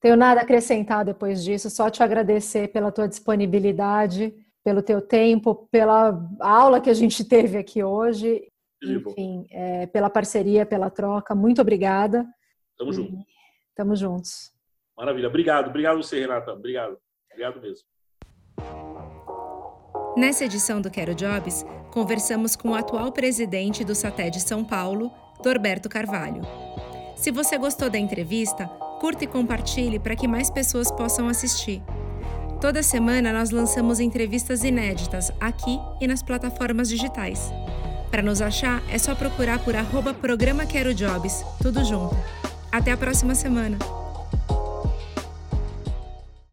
tenho nada a acrescentar depois disso. Só te agradecer pela tua disponibilidade, pelo teu tempo, pela aula que a gente teve aqui hoje. Enfim, é, pela parceria, pela troca. Muito obrigada. Tamo junto. Tamo juntos. Maravilha. Obrigado. Obrigado você, Renata. Obrigado. Obrigado mesmo. Nessa edição do Quero Jobs, conversamos com o atual presidente do SATED São Paulo, Norberto Carvalho. Se você gostou da entrevista, curta e compartilhe para que mais pessoas possam assistir. Toda semana nós lançamos entrevistas inéditas aqui e nas plataformas digitais. Para nos achar, é só procurar por arroba Programa Quero Jobs, tudo junto. Até a próxima semana!